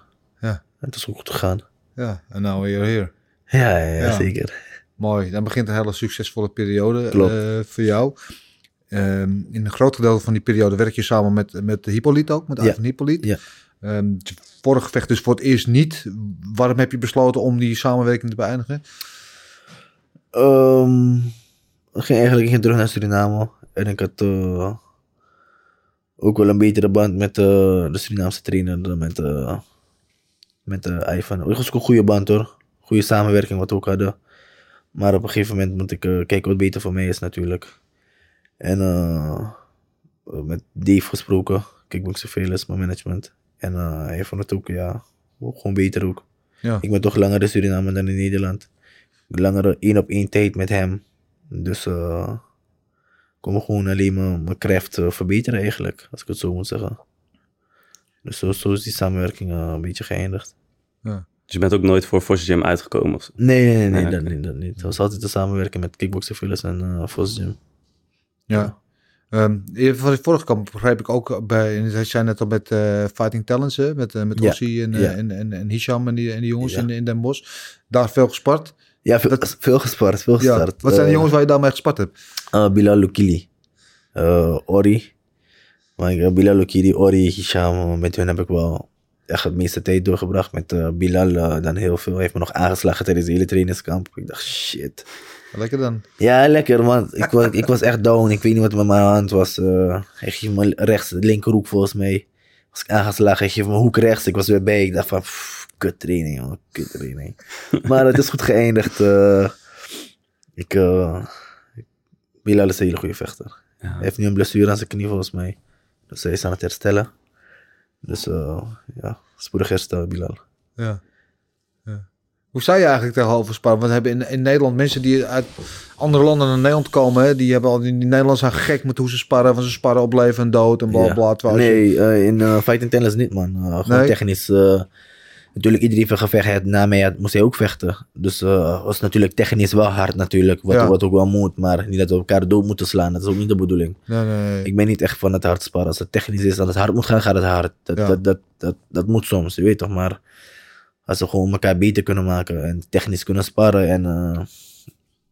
[SPEAKER 1] Ja.
[SPEAKER 2] En het is ook goed gegaan.
[SPEAKER 1] Ja, en nou you're here.
[SPEAKER 2] Ja, ja, ja,
[SPEAKER 1] Ja.
[SPEAKER 2] zeker.
[SPEAKER 1] Mooi, dan begint een hele succesvolle periode voor jou. Ehm, in een groot gedeelte van die periode werk je samen met, met Hippolyte ook, met
[SPEAKER 2] Ja.
[SPEAKER 1] Ivan Hippolyte.
[SPEAKER 2] Ja.
[SPEAKER 1] Ehm, het vorige gevecht dus voor het eerst niet. Waarom heb je besloten om die samenwerking te beëindigen?
[SPEAKER 2] Ehm, ik ging eigenlijk ging terug naar Suriname. En ik had eh, ook wel een betere band met eh, de Surinaamse trainer met, eh met Ivan. Het was ook een goede band hoor. Goede samenwerking wat we ook hadden. Maar op een gegeven moment moet ik kijken wat beter voor mij is natuurlijk. En met Dave gesproken. Kickboxer Veles, mijn management. En eh, hij vond het ook, ja, gewoon beter ook.
[SPEAKER 1] Ja.
[SPEAKER 2] Ik ben toch langer in Suriname dan in Nederland. Langere één op één tijd met hem. Dus eh kon me gewoon alleen mijn, mijn craft eh, verbeteren eigenlijk, als ik het zo moet zeggen. Dus zo, zo is die samenwerking een beetje geëindigd.
[SPEAKER 3] Dus je bent ook nooit voor Force Gym uitgekomen? Of... zo?
[SPEAKER 2] Nee, nee, nee, nee,
[SPEAKER 3] Ah,
[SPEAKER 2] dat niet, dat niet. Het was altijd de samenwerking met Kickboxer en eh Vos Gym.
[SPEAKER 1] Ja. Je- van het vorige kamp begreep ik ook bij, en hij zei net al met eh, Fighting Talents, hè, met, eh, met
[SPEAKER 2] Ja.
[SPEAKER 1] Ossie en, eh,
[SPEAKER 2] Ja.
[SPEAKER 1] en, en, en Hisham en die, en die jongens in, in Den Bosch. Daar veel gespart.
[SPEAKER 2] Ja, veel,
[SPEAKER 1] Dat-
[SPEAKER 2] veel gespart, veel gestart.
[SPEAKER 1] Wat zijn de
[SPEAKER 2] Eh,
[SPEAKER 1] jongens waar je daarmee gespart hebt?
[SPEAKER 2] Uh, Bilal Lukili. Ori. Maar Bilal Lukili, Ori, Hisham. Met hun heb ik wel echt het meeste tijd doorgebracht. Met uh, Bilal uh, dan heel veel. Hij heeft me nog aangeslagen tijdens de hele trainingskamp. Ik dacht, shit.
[SPEAKER 1] Lekker dan.
[SPEAKER 2] Ja, lekker man. Ik was, ik was echt down. Ik weet niet wat met mijn hand was. Uh, hij geeft me rechts, de linkerhoek volgens mij. Was ik aangeslagen. Hij geeft me hoek rechts. Ik was weer bij. Ik dacht van, pff, kut training jongen. Kut training. maar het is goed geëindigd. Uh, ik, uh, ik Bilal is een hele goede vechter.
[SPEAKER 3] Ja.
[SPEAKER 2] Hij heeft nu een blessure aan zijn knie volgens mij. Dus hij is aan het herstellen. Dus eh, ja, spoedig herstel Bilal.
[SPEAKER 1] Ja. ja. Hoe sta je eigenlijk tegenover sparren? Want we hebben in, in Nederland mensen die uit andere landen naar Nederland komen. Hè? Die, hebben al, die, die Nederlanders zijn gek met hoe ze sparren. Van ze sparren op leven en dood en bla bla.
[SPEAKER 2] Nee, eh, in uh, Fight Tennis niet man. Gewoon
[SPEAKER 1] Nee?
[SPEAKER 2] technisch. Natuurlijk, iedereen heeft gevecht. Na mij moest hij ook vechten. Dus eh was natuurlijk technisch wel hard natuurlijk. Wat,
[SPEAKER 1] Ja.
[SPEAKER 2] wat ook wel moet. Maar niet dat we elkaar dood moeten slaan. Dat is ook niet de bedoeling.
[SPEAKER 1] Nee, nee.
[SPEAKER 2] Ik ben niet echt van het hard sparren. Als het technisch is, dat het hard moet gaan, gaat het hard. Dat,
[SPEAKER 1] Ja.
[SPEAKER 2] dat, dat, dat, dat moet soms, je weet toch. Maar als we gewoon elkaar beter kunnen maken en technisch kunnen sparren en eh,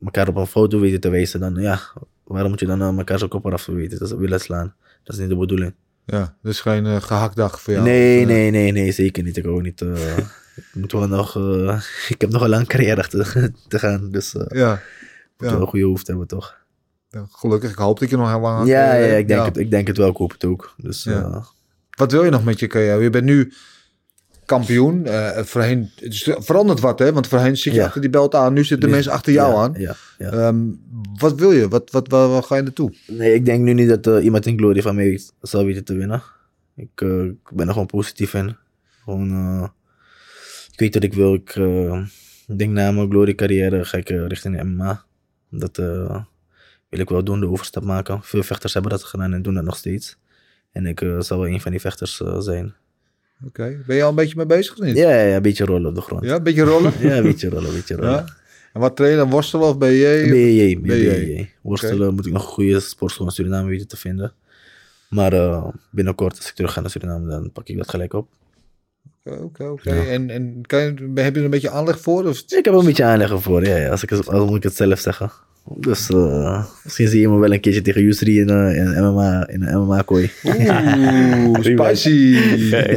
[SPEAKER 2] elkaar op een foto weten te wijzen, dan ja, waarom moet je dan eh, elkaar zo kop eraf weten? Dat willen slaan. Dat is niet de bedoeling.
[SPEAKER 1] Ja, dus geen eh, gehaktdag voor jou.
[SPEAKER 2] nee,
[SPEAKER 1] Of, eh,
[SPEAKER 2] nee, nee, nee, zeker niet. Ik ook niet. ik moet wel nog, eh, [laughs] ik heb nog een lange carrière achter [laughs] te gaan, dus eh
[SPEAKER 1] Ja,
[SPEAKER 2] moet
[SPEAKER 1] Ja.
[SPEAKER 2] wel een goede hoofd hebben, toch?
[SPEAKER 1] ja, gelukkig. Ik hoop dat je nog heel lang...
[SPEAKER 2] Ja, ja, ik, denk
[SPEAKER 1] ja.
[SPEAKER 2] Het, ik denk het wel, ik hoop het ook. Dus
[SPEAKER 1] Ja. Wat wil je nog met je carrière? Je bent nu kampioen. voorheen, het is verandert wat, hè? Want voorheen zit je
[SPEAKER 2] Ja.
[SPEAKER 1] achter die belt aan. Nu zitten de mensen achter jou aan. Ehm, wat wil je? Wat, wat, waar, waar ga je naartoe?
[SPEAKER 2] Nee, ik denk nu niet dat eh, iemand in Glory van mij zal weten te winnen. Ik, eh, ik ben er gewoon positief in. Gewoon, ik weet wat ik wil. Ik denk na mijn Glory carrière ga ik richting de MMA. Dat wil ik wel doen, de overstap maken. Veel vechters hebben dat gedaan en doen dat nog steeds. En ik zal wel een van die vechters zijn.
[SPEAKER 1] Oké. Ben je al een beetje mee bezig of niet?
[SPEAKER 2] Ja, ja, een beetje rollen op de grond.
[SPEAKER 1] Ja, een beetje rollen? [laughs]
[SPEAKER 2] Ja, een beetje rollen, een beetje rollen.
[SPEAKER 1] Ja? En wat trainen? Worstelen of ben je?
[SPEAKER 2] BJJ.
[SPEAKER 1] BJJ.
[SPEAKER 2] Worstelen moet ik nog een goede sportschool in Suriname weten te vinden. Maar eh, binnenkort, als ik terug ga naar Suriname, dan pak ik dat gelijk op.
[SPEAKER 1] Oké, oké. En, en kan je, heb je er een beetje aanleg voor? Of?
[SPEAKER 2] Ik heb er een beetje aanleggen voor, ja, ja, als, ik, als moet ik het zelf zeggen. Dus eh, misschien zie je me wel een keertje tegen Yusri in, eh, in, MMA, in een MMA-kooi.
[SPEAKER 1] Oeh, spicy.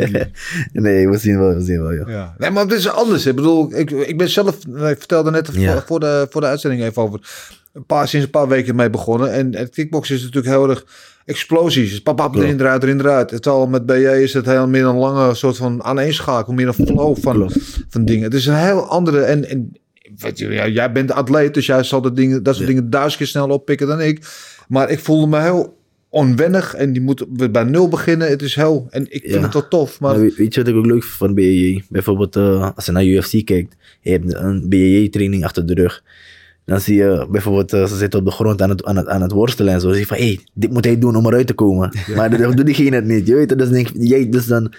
[SPEAKER 1] [laughs]
[SPEAKER 2] nee, we zien wel, we zien wel, joh.
[SPEAKER 1] Ja. Nee, maar het is anders. Ik bedoel, ik, ik ben zelf, ik vertelde net
[SPEAKER 2] Ja.
[SPEAKER 1] voor, voor, de, voor de uitzending even over, een paar, sinds een paar weken mee begonnen. En het kickboksen is natuurlijk heel erg explosies. Pap, pap, erin, eruit, erin, eruit. Het al met BJ is het heel meer een lange soort van aaneenschakel, meer een flow van,
[SPEAKER 2] Klopt.
[SPEAKER 1] van dingen. Het is een heel andere, en, en weet je, ja, jij bent atleet, dus jij zal de dingen, dat soort
[SPEAKER 2] Ja.
[SPEAKER 1] dingen duizend keer sneller oppikken dan ik. Maar ik voelde me heel onwennig en die moet bij nul beginnen. Het is heel, en ik vind
[SPEAKER 2] Ja.
[SPEAKER 1] het wel tof, maar...
[SPEAKER 2] Maar weet, je wat ik ook leuk vind van BJJ? Bijvoorbeeld eh, als je naar UFC kijkt, je hebt een BJJ-training achter de rug. Dan zie je bijvoorbeeld, eh, ze zitten op de grond aan het, aan het, aan het worstelen en zo. Dan zie je van, hé, hey, dit moet hij doen om eruit te komen. Maar dan doet diegene het niet, je weet het. Dus, denk, jij, dus dan,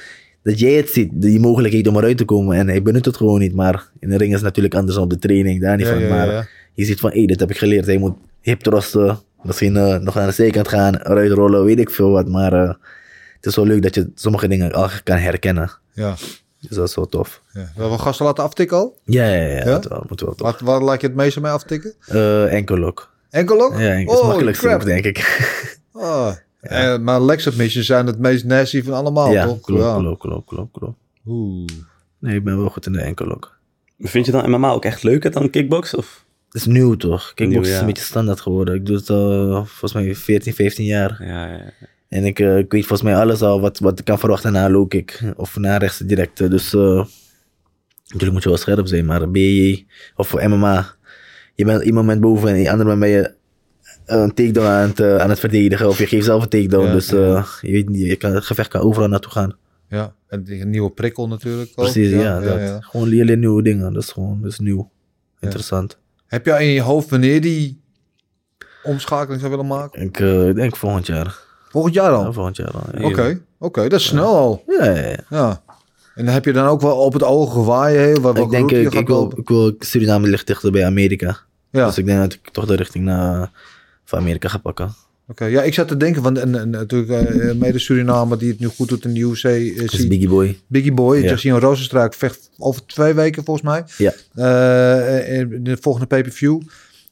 [SPEAKER 2] dat jij het ziet, die mogelijkheid om eruit te komen. En hij benut het gewoon niet. Maar in de ring is het natuurlijk anders dan op de training, daar niet
[SPEAKER 1] Ja,
[SPEAKER 2] van. maar
[SPEAKER 1] ja.
[SPEAKER 2] je ziet van, hé, hey, dit heb ik geleerd. Hij moet hip thrusten, misschien eh, nog aan de zijkant gaan, eruit rollen, weet ik veel wat. Maar eh, het is wel leuk dat je sommige dingen al kan herkennen.
[SPEAKER 1] Ja.
[SPEAKER 2] Dus dat is wel tof.
[SPEAKER 1] Ja. We hebben gasten laten aftikken al.
[SPEAKER 2] Ja, ja, ja.
[SPEAKER 1] Ja?
[SPEAKER 2] Dat wel, moet wel tof.
[SPEAKER 1] Wat, waar laat je het meeste mee aftikken?
[SPEAKER 2] Eh enkel lock.
[SPEAKER 1] Enkel ook?
[SPEAKER 2] Ja, is
[SPEAKER 1] Oh,
[SPEAKER 2] makkelijkste
[SPEAKER 1] crap.
[SPEAKER 2] ook, denk ik.
[SPEAKER 1] Oh. [laughs] Eh, maar leg submissions zijn het meest nasty van allemaal,
[SPEAKER 2] ja,
[SPEAKER 1] toch?
[SPEAKER 2] klopt,
[SPEAKER 1] Ja.
[SPEAKER 2] klopt, klopt, klopt, klopt.
[SPEAKER 1] Oeh.
[SPEAKER 2] Nee, ik ben wel goed in de enkel lock.
[SPEAKER 3] Vind je dan MMA ook echt leuker dan kickbox? Of?
[SPEAKER 2] Het is nieuw, toch? Kickbox
[SPEAKER 3] Nieuw,
[SPEAKER 2] is een beetje standaard geworden. Ik doe het al volgens mij 14, 15 jaar.
[SPEAKER 3] Ja, ja, ja.
[SPEAKER 2] En ik, eh, ik weet volgens mij alles al wat, wat ik kan verwachten na low kick. Of na rechts direct. Dus eh, natuurlijk moet je wel scherp zijn. Maar BJ of voor MMA. Je bent iemand moment boven en die andere moment ben je een takedown aan het, eh, aan het verdedigen. Of je geeft zelf een takedown.
[SPEAKER 1] Ja,
[SPEAKER 2] dus eh, je weet niet, je kan, het gevecht kan overal naartoe gaan.
[SPEAKER 1] Ja, en die- een nieuwe prikkel natuurlijk. ook.
[SPEAKER 2] Precies, ja. dat. Gewoon leren nieuwe dingen. Dat is gewoon dat is nieuw. Interessant.
[SPEAKER 1] Heb jij in je hoofd wanneer die omschakeling zou willen maken?
[SPEAKER 2] Ik eh, denk volgend jaar.
[SPEAKER 1] Volgend jaar al?
[SPEAKER 2] Ja, volgend jaar al. Ja.
[SPEAKER 1] Oké, oké, dat is snel al.
[SPEAKER 2] Ja, ja, ja.
[SPEAKER 1] Ja. En dan heb je dan ook wel op het oog gewaaien, wat
[SPEAKER 2] Ik denk, ik, ik, wil, ik wil Suriname ligt dichter bij Amerika.
[SPEAKER 1] Ja.
[SPEAKER 2] Dus ik denk dat ik toch de richting naar van Amerika ga pakken.
[SPEAKER 1] Oké, ja, ik zat te denken, want en, en natuurlijk eh, mede Suriname die het nu goed doet in de UFC, eh,
[SPEAKER 2] Dat is
[SPEAKER 1] zie-
[SPEAKER 2] Biggie Boy.
[SPEAKER 1] Biggie Boy,
[SPEAKER 2] Ja.
[SPEAKER 1] Jackson Rozenstruik vecht over twee weken volgens mij.
[SPEAKER 2] Ja.
[SPEAKER 1] Eh, in de volgende pay-per-view.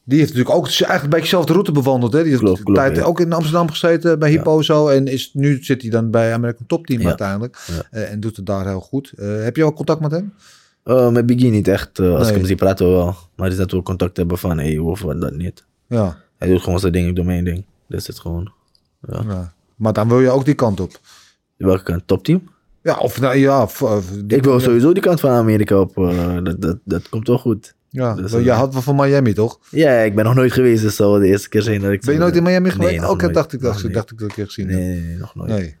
[SPEAKER 1] Die heeft natuurlijk ook eigenlijk een beetje dezelfde route bewandeld. Hè? Die heeft
[SPEAKER 2] Klopt,
[SPEAKER 1] een
[SPEAKER 2] klopt,
[SPEAKER 1] tijd
[SPEAKER 2] ja.
[SPEAKER 1] ook in Amsterdam gezeten bij Hippo zo. En is, nu zit hij dan bij American Top Team
[SPEAKER 2] Ja.
[SPEAKER 1] uiteindelijk. Eh, en doet het daar heel goed. Eh, heb je al contact met hem?
[SPEAKER 2] Eh, met Biggie niet echt. eh, als
[SPEAKER 1] Nee.
[SPEAKER 2] ik hem zie praten we wel. Maar is dat we contact hebben van, hey, of wat dat niet.
[SPEAKER 1] Ja.
[SPEAKER 2] Hij doet gewoon zijn ding, ik doe mijn ding. Dat is het gewoon.
[SPEAKER 1] ja. Maar dan wil je ook die kant op.
[SPEAKER 2] Welke kant? Topteam?
[SPEAKER 1] Ja, of nou ja. of- of die-
[SPEAKER 2] Ik wil sowieso die kant van Amerika op. eh, dat, dat, dat komt wel goed.
[SPEAKER 1] Ja,
[SPEAKER 2] Dus,
[SPEAKER 1] wel,
[SPEAKER 2] eh,
[SPEAKER 1] jij had wel van Miami, toch?
[SPEAKER 2] Ja, ik ben nog nooit geweest, dus zo de eerste keer zijn dat ik...
[SPEAKER 1] Ben je nooit in Miami geweest?
[SPEAKER 2] Nee, nog
[SPEAKER 1] Oké, dacht ik, dacht,
[SPEAKER 2] Nog
[SPEAKER 1] ik
[SPEAKER 2] niet.
[SPEAKER 1] dacht ik dat ik een keer gezien
[SPEAKER 2] Nee,
[SPEAKER 1] heb.
[SPEAKER 2] nee, nee, nog nooit.
[SPEAKER 1] Nee.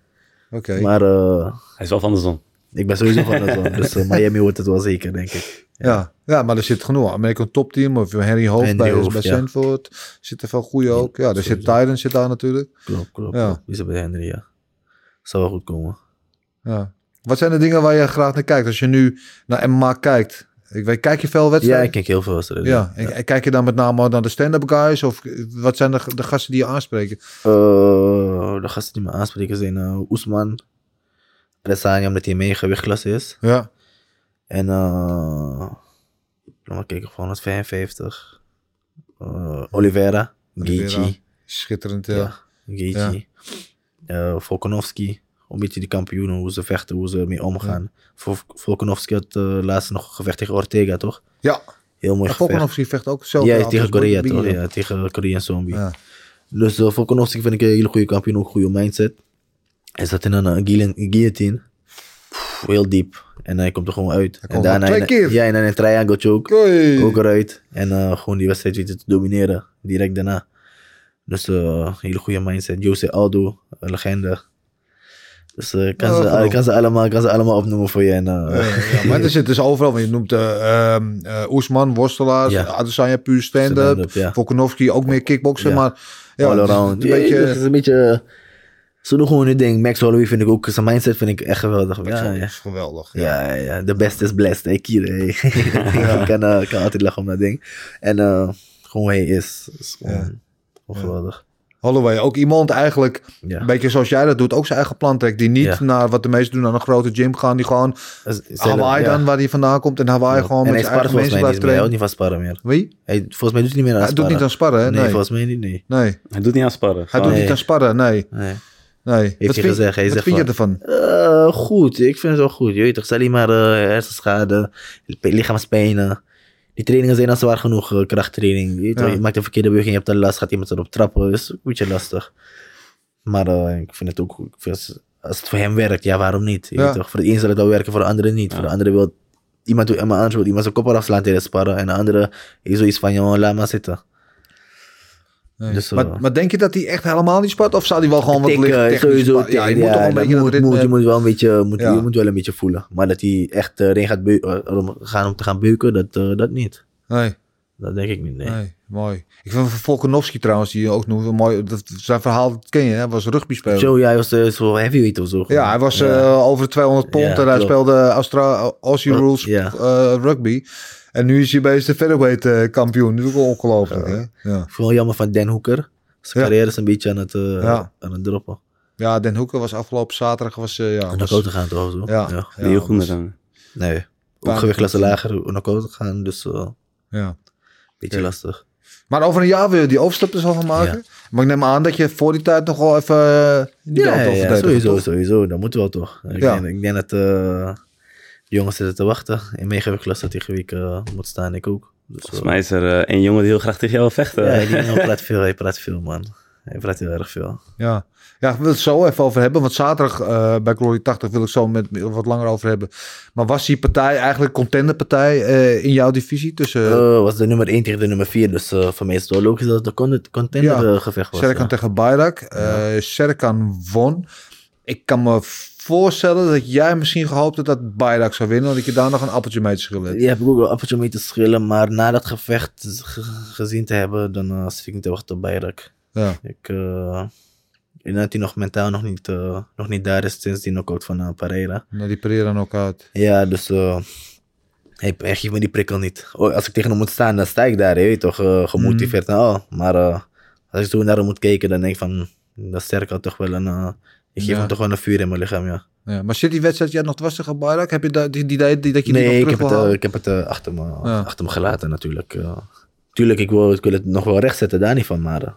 [SPEAKER 1] Oké.
[SPEAKER 2] Maar eh,
[SPEAKER 3] Hij is wel van de zon.
[SPEAKER 2] ik ben sowieso van de zon, dus eh, [laughs] Miami wordt het wel zeker, denk ik.
[SPEAKER 1] Ja. ja, maar er zit genoeg. American Top Team of Harry Hoofd
[SPEAKER 2] Henry
[SPEAKER 1] bij, bij
[SPEAKER 2] ja.
[SPEAKER 1] Sanford. Zit er veel goede ook. Ja, er zit. Tyrant zit daar natuurlijk.
[SPEAKER 2] Klopt, klopt.
[SPEAKER 1] Ja.
[SPEAKER 2] klopt. Die is bij Henry, ja. Zou wel goed komen.
[SPEAKER 1] Ja. Wat zijn de dingen waar je graag naar kijkt? Als je nu naar MMA kijkt. Ik weet, kijk je veel
[SPEAKER 2] Ja,
[SPEAKER 1] wedstrijden?
[SPEAKER 2] ik kijk heel veel wedstrijden.
[SPEAKER 1] Ja, en, en kijk je dan met name naar de stand-up guys? Of wat zijn de, de gasten die je aanspreken?
[SPEAKER 2] Eh, de gasten die me aanspreken zijn eh Oesman, Presania, omdat hij mee gewichtklasse is.
[SPEAKER 1] Ja.
[SPEAKER 2] En eh laat maar kijken, 155. Eh Oliveira,
[SPEAKER 1] Oliveira,
[SPEAKER 2] Gaethje,
[SPEAKER 1] Schitterend, ja.
[SPEAKER 2] ja, Gaethje. Eh, Volkanovski, een beetje die kampioenen, hoe ze vechten, hoe ze ermee omgaan. Vol Volkanovski had eh, laatst nog een gevecht tegen Ortega, toch?
[SPEAKER 1] Ja,
[SPEAKER 2] Heel mooi gevecht.
[SPEAKER 1] Volkanovski vecht ook zelf.
[SPEAKER 2] Ja,
[SPEAKER 1] ja,
[SPEAKER 2] tegen Korea toch? Ja, tegen Korea en Zombie.
[SPEAKER 1] Ja.
[SPEAKER 2] Dus uh, Volkanovski vind ik een hele goede kampioen, ook een goede mindset. Hij zat in een uh, guillotine- heel diep. En hij komt er gewoon uit. En
[SPEAKER 1] twee keer.
[SPEAKER 2] Ja, en dan een triangle choke.
[SPEAKER 1] Oei.
[SPEAKER 2] Ook eruit. En eh, gewoon die wedstrijd weten te domineren. Direct daarna. Dus eh hele goede mindset. Jose Aldo, een legende. Dus eh, ik kan,
[SPEAKER 1] Oh,
[SPEAKER 2] ze, kan, allemaal, kan ze allemaal opnoemen voor je. En, eh,
[SPEAKER 1] Ja, maar er zit dus overal. want Je noemt eh ehm, eh, Oesman, worstelaars.
[SPEAKER 2] Ja.
[SPEAKER 1] Adesanya puur stand-up.
[SPEAKER 2] Ja.
[SPEAKER 1] Volkanovski ook meer kickboksen.
[SPEAKER 2] Ja.
[SPEAKER 1] Maar ja,
[SPEAKER 2] all
[SPEAKER 1] het is
[SPEAKER 2] around. Het is een beetje... Ze doen gewoon hun ding. Max Holloway vind ik ook, zijn mindset vind ik echt geweldig. Ja, ja.
[SPEAKER 1] is geweldig.
[SPEAKER 2] Ja, ja, ja. De beste is blessed. Hey, Kier, hey. [laughs] [laughs] ik, kan, ik kan altijd lachen om dat ding. En eh, gewoon hoe hij is. is gewoon,
[SPEAKER 1] Ja.
[SPEAKER 2] gewoon geweldig.
[SPEAKER 1] Holloway, ook iemand eigenlijk,
[SPEAKER 2] Ja.
[SPEAKER 1] een beetje zoals jij dat doet, ook zijn eigen plan trekt. Die niet
[SPEAKER 2] Ja.
[SPEAKER 1] naar wat de meesten doen aan een grote gym gaan. Die gewoon
[SPEAKER 2] zelf-
[SPEAKER 1] Hawaii
[SPEAKER 2] ja.
[SPEAKER 1] dan, waar hij vandaan komt. En Hawaii gewoon
[SPEAKER 2] en
[SPEAKER 1] met
[SPEAKER 2] hij
[SPEAKER 1] zijn eigen mensen blijft
[SPEAKER 2] meer. Hij houdt
[SPEAKER 1] trainen.
[SPEAKER 2] niet van sparren meer.
[SPEAKER 1] Wie?
[SPEAKER 2] Hij, volgens mij doet hij niet meer aan
[SPEAKER 1] Hij doet niet aan sparren, hè?
[SPEAKER 2] Nee,
[SPEAKER 1] Nee.
[SPEAKER 2] volgens mij niet. Nee.
[SPEAKER 1] Nee,
[SPEAKER 3] Hij doet niet aan sparren.
[SPEAKER 1] hij doet
[SPEAKER 2] Nee.
[SPEAKER 1] niet aan sparren, nee.
[SPEAKER 2] nee.
[SPEAKER 1] Nee. wat vind,
[SPEAKER 2] gezegd, hij
[SPEAKER 1] wat
[SPEAKER 2] zegt
[SPEAKER 1] vind je
[SPEAKER 2] van-
[SPEAKER 1] ervan?
[SPEAKER 2] Eh, goed, ik vind het wel goed. Je weet toch, je maar eh, hersenschade, lichaamspijnen. Die trainingen zijn al zwaar genoeg, eh, krachttraining. Je,
[SPEAKER 1] Ja.
[SPEAKER 2] je maakt een verkeerde beweging, je hebt er last, gaat iemand erop trappen. Dat is een beetje lastig. Maar eh, ik vind het ook goed. Ik vind als het voor hem werkt, ja, waarom niet? Je
[SPEAKER 1] Ja.
[SPEAKER 2] weet toch, voor de een zal het wel werken, voor de andere niet. Voor de andere wil iemand, iemand iemand zijn kop eraf slaan tijdens sparren. En de andere is zoiets van, joh, laat maar zitten.
[SPEAKER 1] Nee.
[SPEAKER 2] Dus, eh,
[SPEAKER 1] maar, maar denk je dat hij echt helemaal niet spart? Of zou hij wel gewoon wat licht
[SPEAKER 2] sowieso.
[SPEAKER 1] sparren? Ja, je moet toch wel een beetje dat
[SPEAKER 2] moet,
[SPEAKER 1] ritme
[SPEAKER 2] moet, je moet wel een beetje, moet,
[SPEAKER 1] Ja.
[SPEAKER 2] je moet wel een beetje voelen. Maar dat hij echt eh, erin gaat eh, om, gaan om te gaan beuken, dat, eh, dat niet.
[SPEAKER 1] Nee,
[SPEAKER 2] Dat denk ik niet, nee.
[SPEAKER 1] nee, mooi. Ik vind Volkanovski trouwens, die je ook noemt, een mooi. Dat, zijn verhaal, dat ken je, hè? Hij was rugby speler.
[SPEAKER 2] Zo, ja, hij was eh, zo heavyweight of zo.
[SPEAKER 1] Ja, hij was
[SPEAKER 2] Ja.
[SPEAKER 1] eh, over de 200 pond
[SPEAKER 2] Ja,
[SPEAKER 1] en hij
[SPEAKER 2] klopt.
[SPEAKER 1] speelde Austra Aussie
[SPEAKER 2] Oh,
[SPEAKER 1] Rules
[SPEAKER 2] ja.
[SPEAKER 1] eh, rugby. En nu is hij bij de featherweight eh, kampioen. Dat is ook wel ongelooflijk, hè? Ja.
[SPEAKER 2] Ik vind het wel jammer van Dan Hoeker. Zijn
[SPEAKER 1] Ja.
[SPEAKER 2] carrière is een beetje aan het, eh,
[SPEAKER 1] Ja.
[SPEAKER 2] aan het droppen.
[SPEAKER 1] ja, Den Hoeker was afgelopen zaterdag was, eh, ja,
[SPEAKER 2] te gaan toch? Zo.
[SPEAKER 1] ja,
[SPEAKER 2] ja.
[SPEAKER 1] ja,
[SPEAKER 3] heel goed hem.
[SPEAKER 2] Nee. Ook gewichtklasse lager om naar koud te gaan, dus
[SPEAKER 1] ja.
[SPEAKER 2] beetje lastig.
[SPEAKER 1] Maar over een jaar wil je die overstap dus al gaan maken. Maar ik neem aan dat je voor die tijd nog wel even die
[SPEAKER 2] Ja, ja, ja, sowieso,
[SPEAKER 1] toch?
[SPEAKER 2] sowieso. Dat moeten we wel toch. Ik,
[SPEAKER 1] Ja.
[SPEAKER 2] denk, ik denk dat eh, jongens zitten te wachten. In meegewichtklasse tegen wie ik eh, moet staan, ik ook. Dus,
[SPEAKER 3] Volgens
[SPEAKER 2] eh,
[SPEAKER 3] mij is er eh, één jongen die heel graag tegen jou wil vechten.
[SPEAKER 2] Ja, die [laughs] jongen praat veel, hij praat veel, man. Hij praat heel erg veel.
[SPEAKER 1] Ja. ja, ik wil het zo even over hebben. Want zaterdag eh, bij Glory 80 wil ik zo met wat langer over hebben. Maar was die partij eigenlijk contenderpartij eh in jouw divisie? Tussen
[SPEAKER 2] Eh, was de nummer 1 tegen de nummer 4, dus eh, voor mij is het wel logisch dat het een con- contender
[SPEAKER 1] Ja.
[SPEAKER 2] eh, gevecht was.
[SPEAKER 1] Serkan
[SPEAKER 2] ja.
[SPEAKER 1] tegen Bayrak. Eh Serkan won. Ik kan me voorstellen dat jij misschien gehoopt had dat Bayrak zou winnen. Dat je daar nog een appeltje mee te schillen. hebt.
[SPEAKER 2] Die heb ik ook wel appeltje mee te schillen, maar na dat gevecht ge- gezien te hebben, dan eh zit ik niet te wachten op Bayrak.
[SPEAKER 1] Ja.
[SPEAKER 2] Ik, eh, ik denk dat hij nog mentaal nog niet, eh, nog niet daar is sinds die knockout van Pereira.
[SPEAKER 1] Nou, die Pereira ook uit.
[SPEAKER 2] Ja, dus hij, hij geeft me die prikkel niet. Oh, als ik tegen hem moet staan, dan sta ik daar, je weet toch, gemotiveerd en al. Maar als ik zo naar hem moet kijken, dan denk ik van, dat sterk al toch wel een... eh, ik geef
[SPEAKER 1] Ja.
[SPEAKER 2] hem toch wel een vuur in mijn lichaam, ja.
[SPEAKER 1] Ja. Maar zit die wedstrijd jij nog dwars tegen Bayrak? Heb je da- die, die, die, die, dat je
[SPEAKER 2] Nee,
[SPEAKER 1] nog
[SPEAKER 2] ik
[SPEAKER 1] terug
[SPEAKER 2] heb, het, eh,
[SPEAKER 1] halen?
[SPEAKER 2] ik heb het eh, achter, me,
[SPEAKER 1] Ja.
[SPEAKER 2] achter me gelaten natuurlijk. eh. tuurlijk, ik wil, ik wil het nog wel rechtzetten, daar niet van, maar... eh,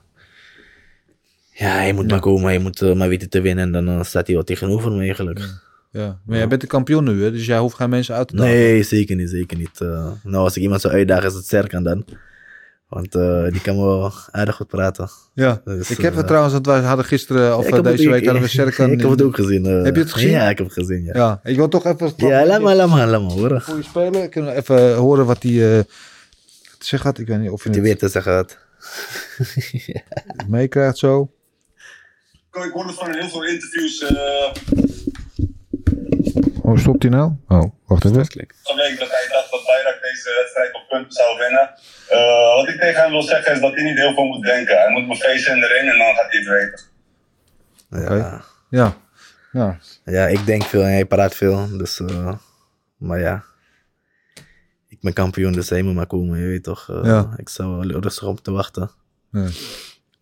[SPEAKER 2] ja, hij moet maar komen, hij moet eh, maar weten te winnen en dan eh, staat hij wel tegenover me eigenlijk.
[SPEAKER 1] Ja. Maar jij bent de kampioen nu, hè? dus jij hoeft geen mensen uit te dagen.
[SPEAKER 2] Nee, zeker niet, zeker niet. Eh, nou, als ik iemand zou uitdagen, is het Serkan dan. Want eh, die kan wel aardig goed praten.
[SPEAKER 1] Ja.
[SPEAKER 2] Dus,
[SPEAKER 1] ik heb het
[SPEAKER 2] eh,
[SPEAKER 1] trouwens, want wij hadden gisteren, of
[SPEAKER 2] Ja,
[SPEAKER 1] eh,
[SPEAKER 2] het-
[SPEAKER 1] deze week hadden we [laughs] Serkan.
[SPEAKER 2] ik heb het ook gezien. eh.
[SPEAKER 1] Heb je het gezien?
[SPEAKER 2] Ja, ik heb het gezien, ja. Ja,
[SPEAKER 1] Ja, ik wil toch even...
[SPEAKER 2] laat maar, laat maar, laat maar horen.
[SPEAKER 1] Voor je spelen, kunnen we even horen wat hij eh, te zeggen had. Ik weet niet of je
[SPEAKER 2] Die
[SPEAKER 1] het
[SPEAKER 2] weer te zeggen had. [laughs]
[SPEAKER 1] meekrijgt zo.
[SPEAKER 6] Ik hoorde van heel veel interviews eh,
[SPEAKER 1] Oh, stopt hij nou? Oh, wacht even.
[SPEAKER 6] week dat hij dacht dat Bayrak deze wedstrijd op punten zou winnen. Eh, wat ik tegen hem wil zeggen is dat hij niet heel veel moet denken. Hij moet me feesten in de ring en dan gaat hij het weten.
[SPEAKER 2] Ja.
[SPEAKER 1] Ja. Ja.
[SPEAKER 2] ja, ik denk veel en hij praat veel. Dus, eh, maar ja. Ik ben kampioen, dus hij moet maar komen, je weet toch. eh,
[SPEAKER 1] Ja.
[SPEAKER 2] Ik zou wel rustig op te wachten.
[SPEAKER 1] Ja.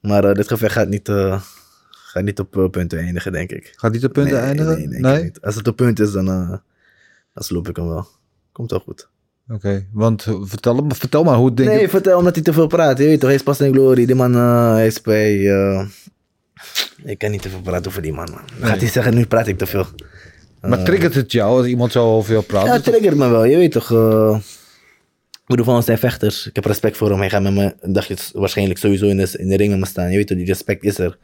[SPEAKER 2] Maar dit gevecht gaat niet, eh, gaat niet op eh, punten eindigen, denk ik.
[SPEAKER 1] Gaat niet op punten
[SPEAKER 2] Nee,
[SPEAKER 1] eindigen?
[SPEAKER 2] Nee, niet. Als het op punt is, dan, eh dan sloop ik hem wel. Komt wel goed.
[SPEAKER 1] Oké, want eh, vertel, vertel maar hoe het ding...
[SPEAKER 2] Nee, vertel omdat hij te veel praat. Je weet toch, hij is pas in glory. Die man, hij is bij... ik kan niet te veel praten over die man, man. Dan gaat hij zeggen, nu praat ik te veel.
[SPEAKER 1] maar triggert het jou als iemand zo over jou praat?
[SPEAKER 2] Ja, het triggert me wel. Je weet toch... ik bedoel, van ons zijn vechters. Ik heb respect voor hem. Hij gaat met me, dacht je, waarschijnlijk sowieso in de, in de ring met me staan. Je weet toch, die respect is er.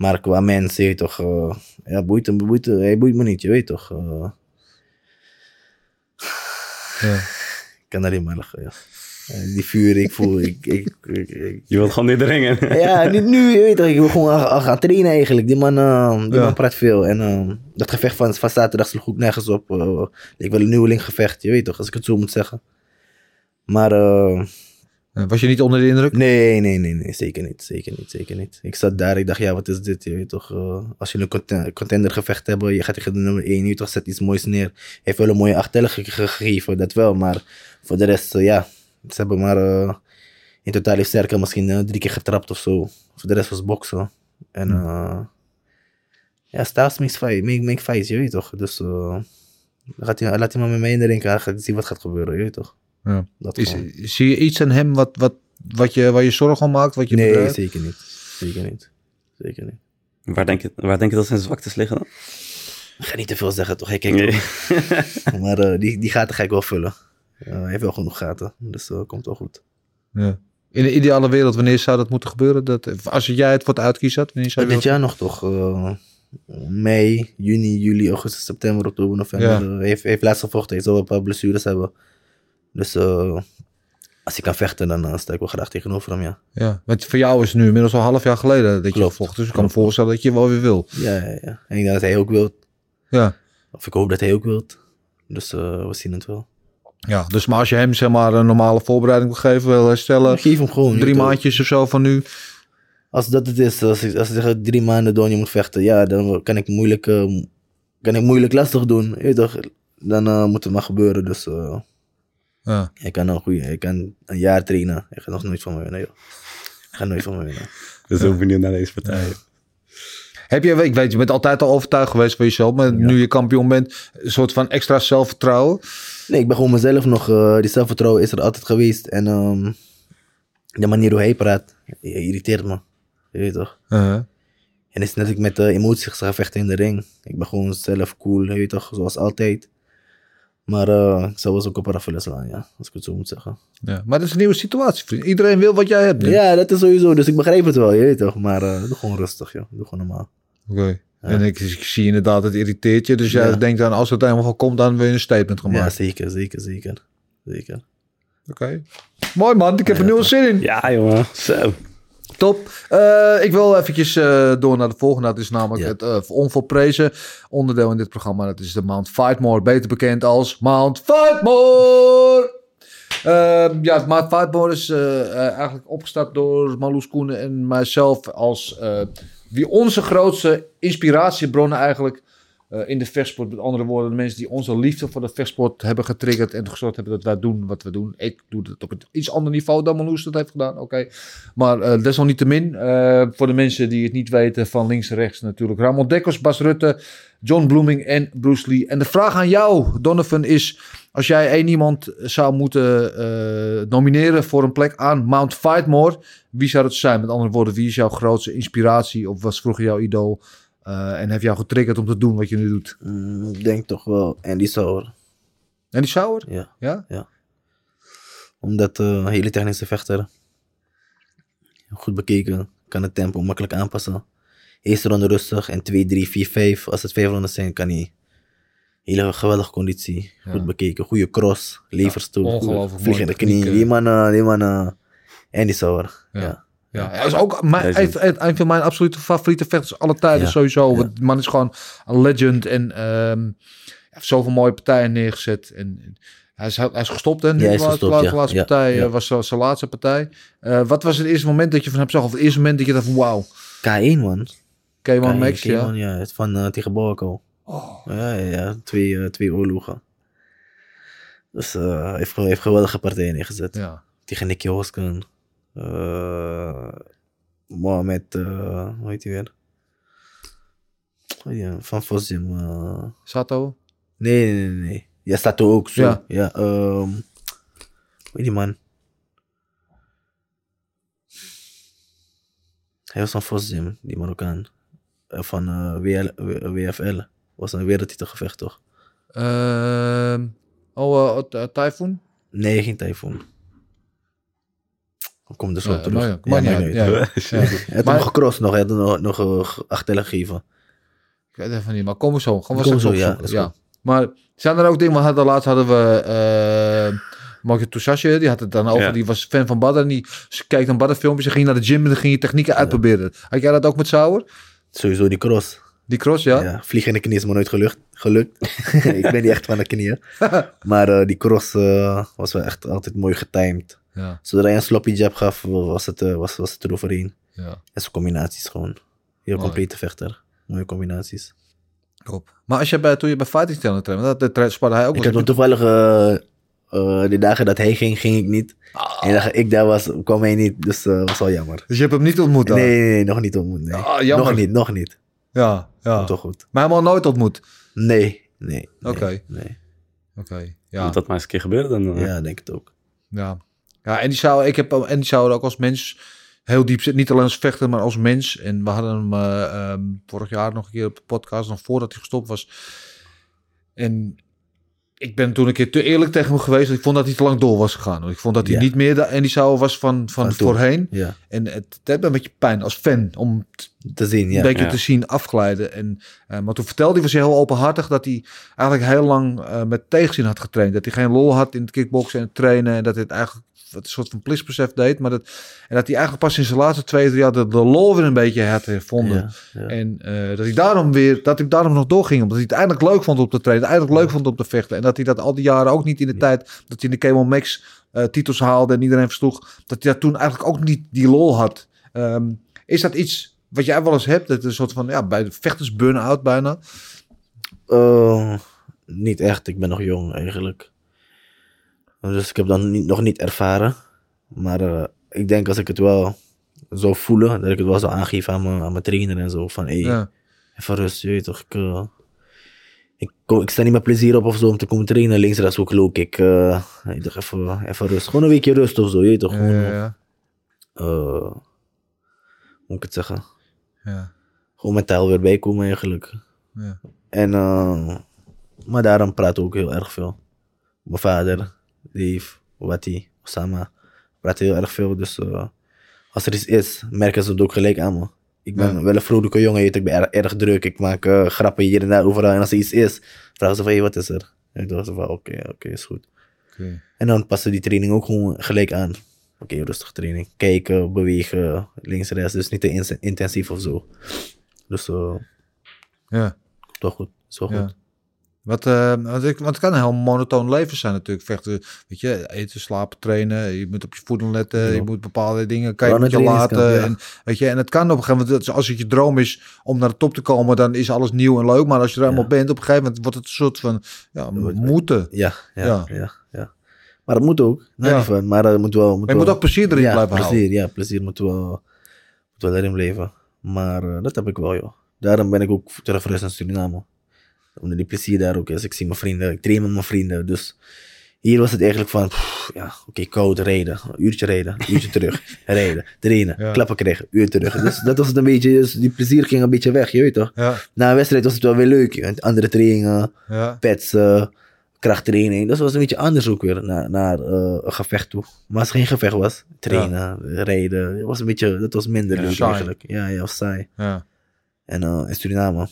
[SPEAKER 2] Maar qua mens, je weet toch... eh, ja, boeit hem, boeit hem. Hij boeit me niet, je weet toch. eh.
[SPEAKER 1] Ja. [laughs]
[SPEAKER 2] Ik kan alleen maar lachen, ja. Eh, Die vuur, ik voel... Ik, ik,
[SPEAKER 3] Je wilt gewoon niet dringen. [laughs]
[SPEAKER 2] ja, niet nu, je weet toch, ik wil gewoon gaan, gaan- trainen eigenlijk. Die man, die
[SPEAKER 1] Ja.
[SPEAKER 2] man praat veel. En dat gevecht van, van zaterdag sloeg goed nergens op. ik wil een nieuweling gevecht, je weet toch, als ik het zo moet zeggen. Maar
[SPEAKER 1] Was je niet onder de indruk?
[SPEAKER 2] nee, nee, nee, nee, zeker niet, zeker niet, zeker niet. Ik zat daar, ik dacht, ja, wat is dit, je weet toch. eh, als je een conten- contender gevecht hebt, je gaat tegen de nummer 1, je toch, zet iets moois neer. Hij heeft wel een mooie achterlig ge- gegeven, dat wel. Maar voor de rest, eh, ja, ze hebben maar... eh, in totaal heeft Serka misschien eh, drie keer getrapt of zo. Voor de rest was boksen. En eh ja, fight, make, fights, je weet toch. Dus eh, gaat hij, laat hij maar met mij in de ring gaan, gaat zien wat gaat gebeuren, je weet toch.
[SPEAKER 1] Ja.
[SPEAKER 2] Dat
[SPEAKER 1] Is, zie je iets aan hem wat, wat, wat je, waar je zorgen om maakt? Wat je
[SPEAKER 2] Nee,
[SPEAKER 1] bedrijft?
[SPEAKER 2] zeker niet. Zeker niet. Zeker niet.
[SPEAKER 3] Waar denk, je, waar denk je dat zijn zwaktes liggen dan?
[SPEAKER 2] Ik ga niet te veel zeggen, toch? Hij kijkt
[SPEAKER 3] Nee.
[SPEAKER 2] ook. Maar eh, die, die gaten ga ik wel vullen. Ja, hij heeft wel genoeg gaten, dus dat komt wel goed.
[SPEAKER 1] Ja. In de ideale wereld, wanneer zou dat moeten gebeuren? Dat, als jij het voor het uitkiezen had, wanneer zou je
[SPEAKER 2] dit jaar nog toch? eh, mei, juni, juli, augustus, september, oktober, november.
[SPEAKER 1] Ja.
[SPEAKER 2] eh, heeft, hij heeft laatst gevochten. Hij zal wel een paar blessures hebben. Dus eh, als hij kan vechten, dan eh, sta ik wel graag tegenover hem, ja.
[SPEAKER 1] Ja, want voor jou is het nu inmiddels al een half jaar geleden dat je vocht. Dus ik kan me voorstellen dat je wel weer wil.
[SPEAKER 2] Ja, ja, ja. En ik denk dat hij ook wil.
[SPEAKER 1] Ja.
[SPEAKER 2] Of ik hoop dat hij ook wil. Dus eh, we zien het wel.
[SPEAKER 1] ja, dus maar als je hem zeg maar een normale voorbereiding wil geven, wil herstellen,
[SPEAKER 2] Geef hem gewoon.
[SPEAKER 1] drie maandjes of zo van nu.
[SPEAKER 2] Als dat het is, als, ik, als ze zeggen drie maanden door je moet vechten, ja, dan kan ik moeilijk, kan ik moeilijk lastig doen. Je toch? Dan moet het maar gebeuren. Dus eh
[SPEAKER 1] Ja.
[SPEAKER 2] ik kan een goede, ik kan een jaar trainen. Ik ga nog nooit van me winnen, joh. Ik ga nooit van me winnen. [laughs]
[SPEAKER 3] Dus zo benieuwd naar deze partij.
[SPEAKER 1] Heb je, ik weet, je bent altijd al overtuigd geweest van jezelf, maar nu je kampioen bent, een soort van extra zelfvertrouwen.
[SPEAKER 2] Nee, ik ben gewoon mezelf nog. eh, die zelfvertrouwen is er altijd geweest. En ehm, de manier hoe hij praat, je irriteert me. Je weet toch?
[SPEAKER 1] Uh-huh.
[SPEAKER 2] En het is net ik met de emoties ga vechten in de ring. Ik ben gewoon zelf cool, je weet toch, zoals altijd. Maar eh, ik zou wel slaan, ja, als ik het zo moet zeggen.
[SPEAKER 1] Ja. Maar dat is een nieuwe situatie, vriend. Iedereen wil wat jij hebt. nu.
[SPEAKER 2] Ja, dat is sowieso, dus ik begrijp het wel, je weet toch. Maar eh, doe gewoon rustig, joh. Doe gewoon normaal.
[SPEAKER 1] Oké. En ik, ik zie inderdaad, het irriteert je. Dus jij
[SPEAKER 2] Ja.
[SPEAKER 1] denkt dan, als het helemaal komt, dan wil je een statement gaan
[SPEAKER 2] Ja, zeker, zeker, zeker. Zeker.
[SPEAKER 1] Oké. Mooi man, ik heb er nul zin in.
[SPEAKER 3] Ja, jongen. Zo.
[SPEAKER 1] Top. Eh, ik wil eventjes eh, door naar de volgende. Dat is namelijk
[SPEAKER 2] Ja.
[SPEAKER 1] het uh, onvolprezen onderdeel in dit programma. Dat is de Mount Fightmore, beter bekend als Mount Fightmore. Ehm, ja, Mount Fightmore is eigenlijk opgestart door Marloes Koenen en mijzelf als wie onze grootste inspiratiebronnen eigenlijk eh, in de vechtsport. Met andere woorden, de mensen die onze liefde voor de vechtsport hebben getriggerd en gezorgd hebben dat wij doen wat we doen. Ik doe het op een iets ander niveau dan Marloes dat heeft gedaan, oké. Maar eh desalniettemin, eh voor de mensen die het niet weten, van links en rechts natuurlijk. Ramon Dekkers, Bas Rutte, John Blooming en Bruce Lee. En de vraag aan jou, Donovan, is... Als jij één iemand zou moeten nomineren voor een plek aan Mount Fightmore, wie zou het zijn? Met andere woorden, wie is jouw grootste inspiratie of was vroeger jouw idool eh, en heeft jou getriggerd om te doen wat je nu doet?
[SPEAKER 2] Mm, ik denk toch wel Andy Sauer.
[SPEAKER 1] En die Sauer?
[SPEAKER 2] Ja.
[SPEAKER 1] Ja?
[SPEAKER 2] Omdat eh, een hele technische vechter. Goed bekeken. Kan het tempo makkelijk aanpassen. Eerste ronde rustig en 2, 3, 4, 5. Als het vijf rondes zijn, kan hij Hele geweldige conditie.
[SPEAKER 1] Ja.
[SPEAKER 2] Goed bekeken. Goede cross. Leverstoel.
[SPEAKER 1] ongelooflijk
[SPEAKER 2] Vliegende knie. Die man, eh, die man, Andy Sauer.
[SPEAKER 1] Ja.
[SPEAKER 2] Ja.
[SPEAKER 1] Ja, hij is ook mijn,
[SPEAKER 3] Legend.
[SPEAKER 1] een, een- een van mijn absolute favoriete vechters alle tijden
[SPEAKER 2] Ja.
[SPEAKER 1] sowieso.
[SPEAKER 2] Ja.
[SPEAKER 1] Want die man is gewoon een legend en ehm, hij heeft zoveel mooie partijen neergezet. En, en hij, is, hij is gestopt en
[SPEAKER 2] Ja, hij is
[SPEAKER 1] de
[SPEAKER 2] ja.
[SPEAKER 1] de laatste
[SPEAKER 2] Ja,
[SPEAKER 1] partij
[SPEAKER 2] ja.
[SPEAKER 1] eh, was zo- zijn laatste partij. Eh, wat was het eerste moment dat je van hem zag? Of het eerste moment dat je dacht van wauw,
[SPEAKER 2] K1 man.
[SPEAKER 1] K1
[SPEAKER 2] K1,
[SPEAKER 1] Max, ja.
[SPEAKER 2] K1, ja. Het van eh, tegen Boaco.
[SPEAKER 1] Oh,
[SPEAKER 2] Ja, ja, ja. Twee, eh, twee oorlogen. Dus eh, hij heeft, heeft geweldige partijen neergezet.
[SPEAKER 1] ja.
[SPEAKER 2] Tegen Nicky Hosken. Eh Mohamed, eh hoe heet hij weer? Oh ja, van Fossim. eh
[SPEAKER 1] Sato?
[SPEAKER 2] nee, nee, nee, nee. Ja, er ook zo.
[SPEAKER 1] Ja.
[SPEAKER 2] Ja, ehm hoe heet die man? Hij was van Fossim, die Marokkaan. Van WL, WFL. Was een wereldtitelgevecht, toch?
[SPEAKER 1] Ehm, oh, uh, Typhoon?
[SPEAKER 2] Nee, geen tyfoon. Kom er zo
[SPEAKER 1] Ja,
[SPEAKER 2] terug.
[SPEAKER 1] maar ja, uit. Ja, Maar- [laughs]
[SPEAKER 2] hem gecrossed nog, hij had hem nog, nog achterlijk gegeven.
[SPEAKER 1] Ik weet even niet, maar kom we zo. Gaan we
[SPEAKER 2] zo, ja,
[SPEAKER 1] ja. Maar zijn er ook dingen, we hadden laatst hadden we uh, Marco Tousache, die had het dan over,
[SPEAKER 3] Ja.
[SPEAKER 1] die was fan van Badder en die keek dan Badder filmpjes en ging naar de gym en dan ging je technieken uitproberen. Had jij dat ook met Sauer?
[SPEAKER 2] Sowieso die cross.
[SPEAKER 1] Die cross, ja?
[SPEAKER 2] Ja. vliegen in de knie is me nooit gelukt. gelukt. [laughs] ik ben niet echt van de knieën. [laughs] maar eh, die cross eh, was wel echt altijd mooi getimed.
[SPEAKER 1] Ja,
[SPEAKER 2] Zodra je een sloppy jab gaf, was het, eh, was, was het eroverheen.
[SPEAKER 1] ja.
[SPEAKER 2] En zijn combinaties gewoon. Heel
[SPEAKER 1] Mooi.
[SPEAKER 2] complete vechter. Mooie combinaties.
[SPEAKER 1] Top. Maar als je bij, toen je bij Fighting Channel trainde, dat, dat hij ook
[SPEAKER 2] Ik heb
[SPEAKER 1] met-
[SPEAKER 2] toevallig eh, eh, de dagen dat hij ging, ging ik niet.
[SPEAKER 1] Ah.
[SPEAKER 2] En de dagen ik daar was, kwam hij niet. Dus dat was wel jammer.
[SPEAKER 1] Dus je hebt hem niet ontmoet dan?
[SPEAKER 2] Nee, nee, nee, nog niet ontmoet. Nee.
[SPEAKER 1] Ah, jammer.
[SPEAKER 2] nog niet, nog niet.
[SPEAKER 1] Ja, ja.
[SPEAKER 2] Toch goed.
[SPEAKER 1] Maar helemaal nooit ontmoet?
[SPEAKER 2] Nee, nee. nee,
[SPEAKER 1] Oké.
[SPEAKER 2] Nee.
[SPEAKER 1] Oké, ja.
[SPEAKER 3] Moet dat maar eens een keer gebeuren dan. eh.
[SPEAKER 2] Ja, denk het ook.
[SPEAKER 1] Ja, ja en die zou, ik heb en die zou ook als mens heel diep zitten. Niet alleen als vechter, maar als mens. En we hadden hem eh, ehm, vorig jaar nog een keer op de podcast, nog voordat hij gestopt was. En ik ben toen een keer te eerlijk tegen hem geweest. Ik vond dat hij te lang door was gegaan. Ik vond dat hij
[SPEAKER 2] Ja.
[SPEAKER 1] niet meer en die zou was van, van, voorheen.
[SPEAKER 2] Ja,
[SPEAKER 1] En het, heeft me een beetje pijn als fan om
[SPEAKER 2] te zien, ja.
[SPEAKER 1] een beetje te zien afglijden. En, eh, maar toen vertelde hij, was heel openhartig, dat hij eigenlijk heel lang eh, met tegenzin had getraind. Dat hij geen lol had in het kickboksen en het trainen. En dat hij het eigenlijk wat een soort van plichtsbesef deed. Maar dat, en dat hij eigenlijk pas in zijn laatste twee, drie jaar de, de lol weer een beetje had gevonden.
[SPEAKER 2] Ja, ja.
[SPEAKER 1] En eh, dat hij daarom weer, dat hij daarom nog doorging. Omdat hij het eigenlijk leuk vond om te trainen. Eigenlijk leuk vond om te vechten. En dat hij dat al die jaren ook niet in de tijd dat hij de Cable Max eh, titels haalde en iedereen versloeg. Dat hij dat toen eigenlijk ook niet die lol had. Ehm, is dat iets wat jij wel eens hebt? Dat een soort van, ja, bij de vechters burn-out bijna.
[SPEAKER 2] Eh, niet echt, ik ben nog jong eigenlijk. Dus ik heb dat niet, nog niet ervaren. Maar eh, ik denk als ik het wel zou voelen, dat ik het wel zou aangeven aan mijn, aan mijn trainer en zo. Van hé,
[SPEAKER 1] Ja.
[SPEAKER 2] even rust, je weet toch. Ik, eh, ik, kom, ik sta niet met plezier op of zo om te komen trainen. Links, rechts, ook loop ik. ik dacht even, even rust. Gewoon een weekje rust of zo, je weet toch. Gewoon,
[SPEAKER 1] ja,
[SPEAKER 2] hoe moet ik het zeggen?
[SPEAKER 1] Ja.
[SPEAKER 2] Gewoon mentaal weer bijkomen eigenlijk.
[SPEAKER 1] Ja.
[SPEAKER 2] En, maar daarom praat ik ook heel erg veel. Mijn vader, Dave, Wati, Osama, praten heel erg veel. Dus eh, als er iets is, merken ze het ook gelijk aan me. Ik ben
[SPEAKER 1] Ja.
[SPEAKER 2] wel een vrolijke jongen, ik ben erg, erg druk. Ik maak eh, grappen hier en daar overal. En als er iets is, vragen ze van, hey, wat is er? En ik dacht van, oké, oké, is goed. En dan passen die training ook gewoon gelijk aan. Oké, rustig training. Kijken, bewegen, links, rechts. Dus niet te in- intensief of zo. Dus eh,
[SPEAKER 1] Ja.
[SPEAKER 2] toch goed. Zo goed.
[SPEAKER 1] Ja. Wat, eh, want, het kan een heel monotoon leven zijn natuurlijk. Vechten, weet je, eten, slapen, trainen. Je moet op je voeding letten.
[SPEAKER 2] Ja.
[SPEAKER 1] Je moet bepaalde dingen kan je
[SPEAKER 2] Wel
[SPEAKER 1] met je laten.
[SPEAKER 2] ja.
[SPEAKER 1] En, weet je, en het kan op een gegeven moment, als het je droom is om naar de top te komen, dan is alles nieuw en leuk. Maar als je er helemaal
[SPEAKER 2] Ja.
[SPEAKER 1] bent, op een gegeven moment wordt het een soort van ja, moeten.
[SPEAKER 2] Ja, ja,
[SPEAKER 1] Ja.
[SPEAKER 2] ja. Maar dat moet ook. Nee, van, maar dat moet wel. Moet
[SPEAKER 1] Maar je moet ook plezier erin
[SPEAKER 2] ja,
[SPEAKER 1] blijven
[SPEAKER 2] plezier,
[SPEAKER 1] houden.
[SPEAKER 2] Ja, plezier moet wel, moet wel erin blijven. Maar eh, dat heb ik wel, joh. Daarom ben ik ook terug verhuisd naar Suriname. Omdat die plezier daar ook is. Ik zie mijn vrienden, ik train met mijn vrienden. Dus hier was het eigenlijk van, pff, ja, oké, koud, rijden. Een uurtje rijden, een uurtje terug. [laughs] Rijden, trainen,
[SPEAKER 1] Ja.
[SPEAKER 2] klappen krijgen, uur terug. Dus dat was het een beetje, dus die plezier ging een beetje weg, je weet toch.
[SPEAKER 1] Ja,
[SPEAKER 2] Na een wedstrijd was het wel weer leuk. Andere trainingen,
[SPEAKER 1] ja.
[SPEAKER 2] pets, eh, krachttraining. Dat was een beetje anders ook weer naar, naar eh, een gevecht toe. Maar als het geen gevecht was, trainen, rijden, dat was een beetje, dat was minder
[SPEAKER 1] Ja,
[SPEAKER 2] leuk
[SPEAKER 1] saai.
[SPEAKER 2] eigenlijk. Ja, ja, saai.
[SPEAKER 1] ja.
[SPEAKER 2] En eh, in Suriname